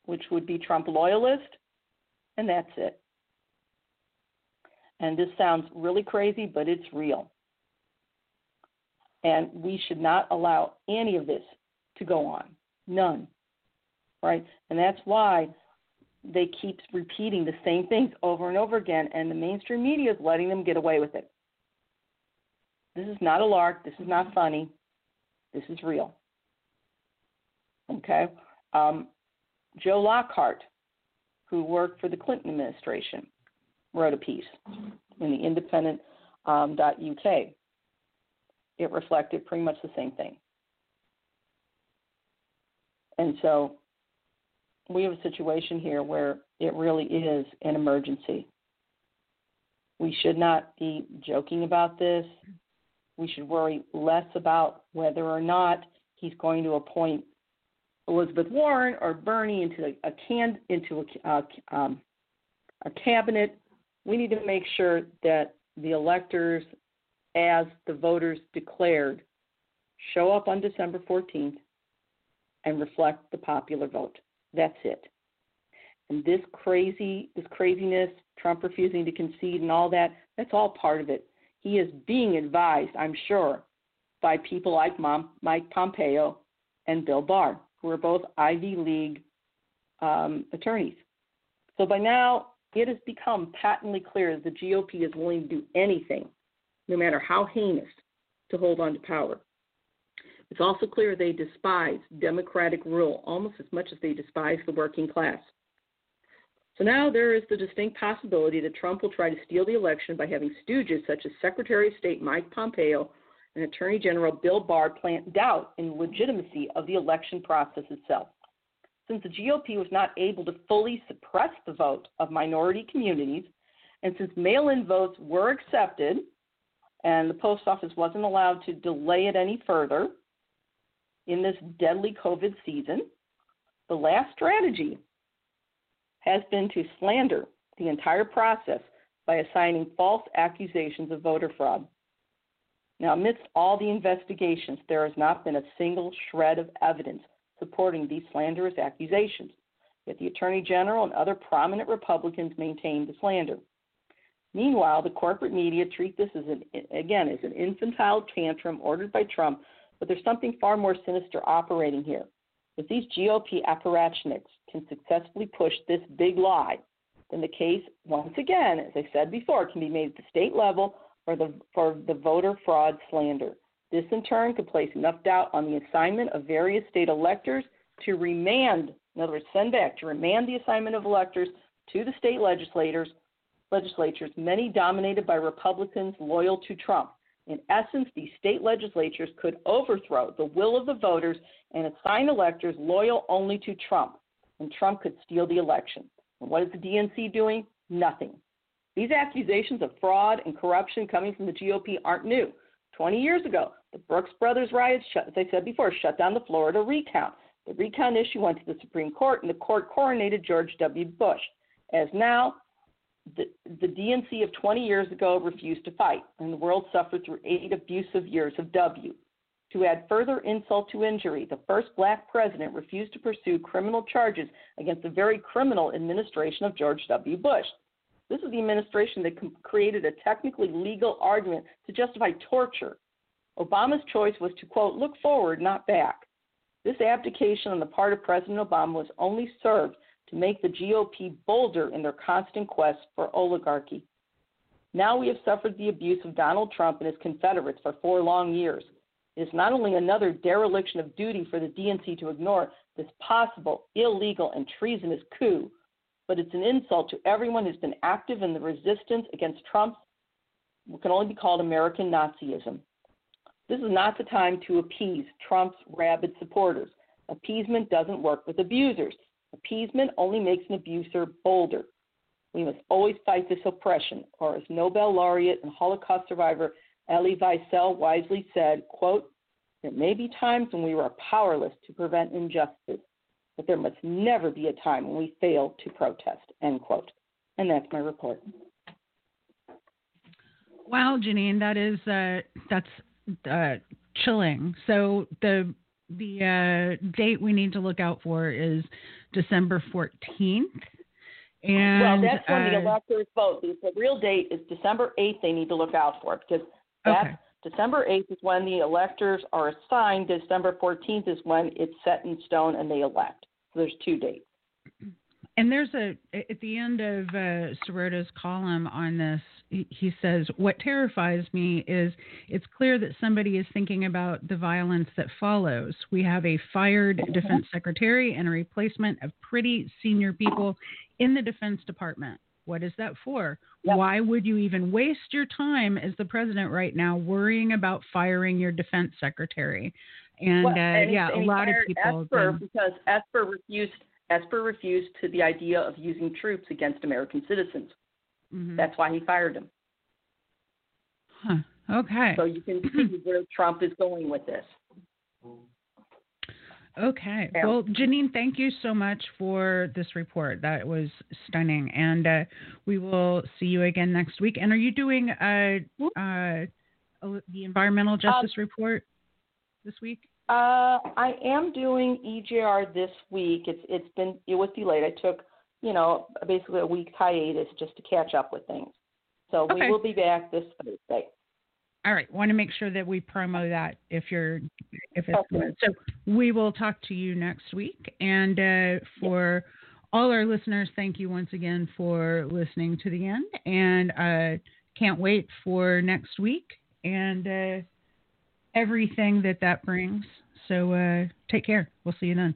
which would be Trump loyalists, and that's it. And this sounds really crazy, but it's real. And we should not allow any of this to go on. None. Right? And that's why they keep repeating the same things over and over again, and the mainstream media is letting them get away with it. This is not a lark. This is not funny. This is real. Okay? Um, Joe Lockhart, who worked for the Clinton administration, wrote a piece in the independent um, it reflected pretty much the same thing. And so we have a situation here where it really is an emergency. We should not be joking about this. We should worry less about whether or not he's going to appoint Elizabeth Warren or Bernie into a, can into a, um, a cabinet. We need to make sure that the electors as the voters declared show up on December 14th and reflect the popular vote. That's it. And this crazy, this craziness, Trump refusing to concede and all that, that's all part of it. He is being advised, I'm sure, by people like Mom, Mike Pompeo and Bill Barr, who are both Ivy League um, attorneys. So by now, it has become patently clear that the GOP is willing to do anything no matter how heinous, to hold on to power. It's also clear they despise democratic rule almost as much as they despise the working class. So now there is the distinct possibility that Trump will try to steal the election by having stooges such as Secretary of State Mike Pompeo and Attorney General Bill Barr plant doubt in the legitimacy of the election process itself. Since the GOP was not able to fully suppress the vote of minority communities, and since mail in votes were accepted and the post office wasn't allowed to delay it any further in this deadly COVID season, the last strategy has been to slander the entire process by assigning false accusations of voter fraud. Now, amidst all the investigations, there has not been a single shred of evidence supporting these slanderous accusations. Yet the Attorney General and other prominent Republicans maintain the slander. Meanwhile, the corporate media treat this as an again as an infantile tantrum ordered by Trump, but there's something far more sinister operating here. If these GOP apparatchiks can successfully push this big lie, then the case, once again, as I said before, can be made at the state level for the, for the voter fraud slander. This, in turn, could place enough doubt on the assignment of various state electors to remand, in other words, send back to remand the assignment of electors to the state legislators, legislatures, many dominated by Republicans loyal to Trump. In essence, these state legislatures could overthrow the will of the voters and assign electors loyal only to Trump, and Trump could steal the election. And what is the DNC doing? Nothing. These accusations of fraud and corruption coming from the GOP aren't new. 20 years ago, the Brooks Brothers riots, shut, as I said before, shut down the Florida recount. The recount issue went to the Supreme Court, and the court coronated George W. Bush. As now, the, the DNC of 20 years ago refused to fight, and the world suffered through eight abusive years of W. To add further insult to injury, the first black president refused to pursue criminal charges against the very criminal administration of George W. Bush. This is the administration that created a technically legal argument to justify torture. Obama's choice was to, quote, look forward, not back. This abdication on the part of President Obama was only served to make the GOP bolder in their constant quest for oligarchy. Now we have suffered the abuse of Donald Trump and his Confederates for four long years. It is not only another dereliction of duty for the DNC to ignore this possible illegal and treasonous coup, but it's an insult to everyone who's been active in the resistance against Trump's what can only be called American Nazism. This is not the time to appease Trump's rabid supporters. Appeasement doesn't work with abusers. Appeasement only makes an abuser bolder. We must always fight this oppression, or as Nobel laureate and Holocaust survivor Elie Wiesel wisely said, quote, there may be times when we are powerless to prevent injustice, but there must never be a time when we fail to protest, end quote. And that's my report. Wow, Jeanine, that is uh, that's uh, chilling. So the the uh, date we need to look out for is December fourteenth. And, well, that's when the uh, electors vote. The, the real date is December 8th. They need to look out for because that's Okay. December 8th is when the electors are assigned. December 14th is when it's set in stone and they elect. So there's two dates. And there's a at the end of uh, column on this, he, says, "What terrifies me is it's clear that somebody is thinking about the violence that follows. We have a fired defense secretary and a replacement of pretty senior people in the Defense Department. What is that for? Yep. Why would you even waste your time as the president right now worrying about firing your defense secretary?" And, Well, uh, and yeah, a and lot of people. Esper been- because Esper refused Esper refused to the idea of using troops against American citizens. Mhm. That's why he fired him. Huh. Okay. So you can <clears throat> see where Trump is going with this. Okay. Well, Jeanine, thank you so much for this report. That was stunning. And uh, we will see you again next week. And are you doing uh, uh, the environmental justice report this week? Uh, I am doing EJR this week. It's it's been it was delayed. I took you know basically a week hiatus just to catch up with things. So Okay. we will be back this Thursday. All right. Want to make sure that we promo that if you're if it's Okay. So we will talk to you next week. And uh, for all our listeners, thank you once again for listening to the end. And uh, can't wait for next week and uh, everything that that brings. So uh, take care. We'll see you then.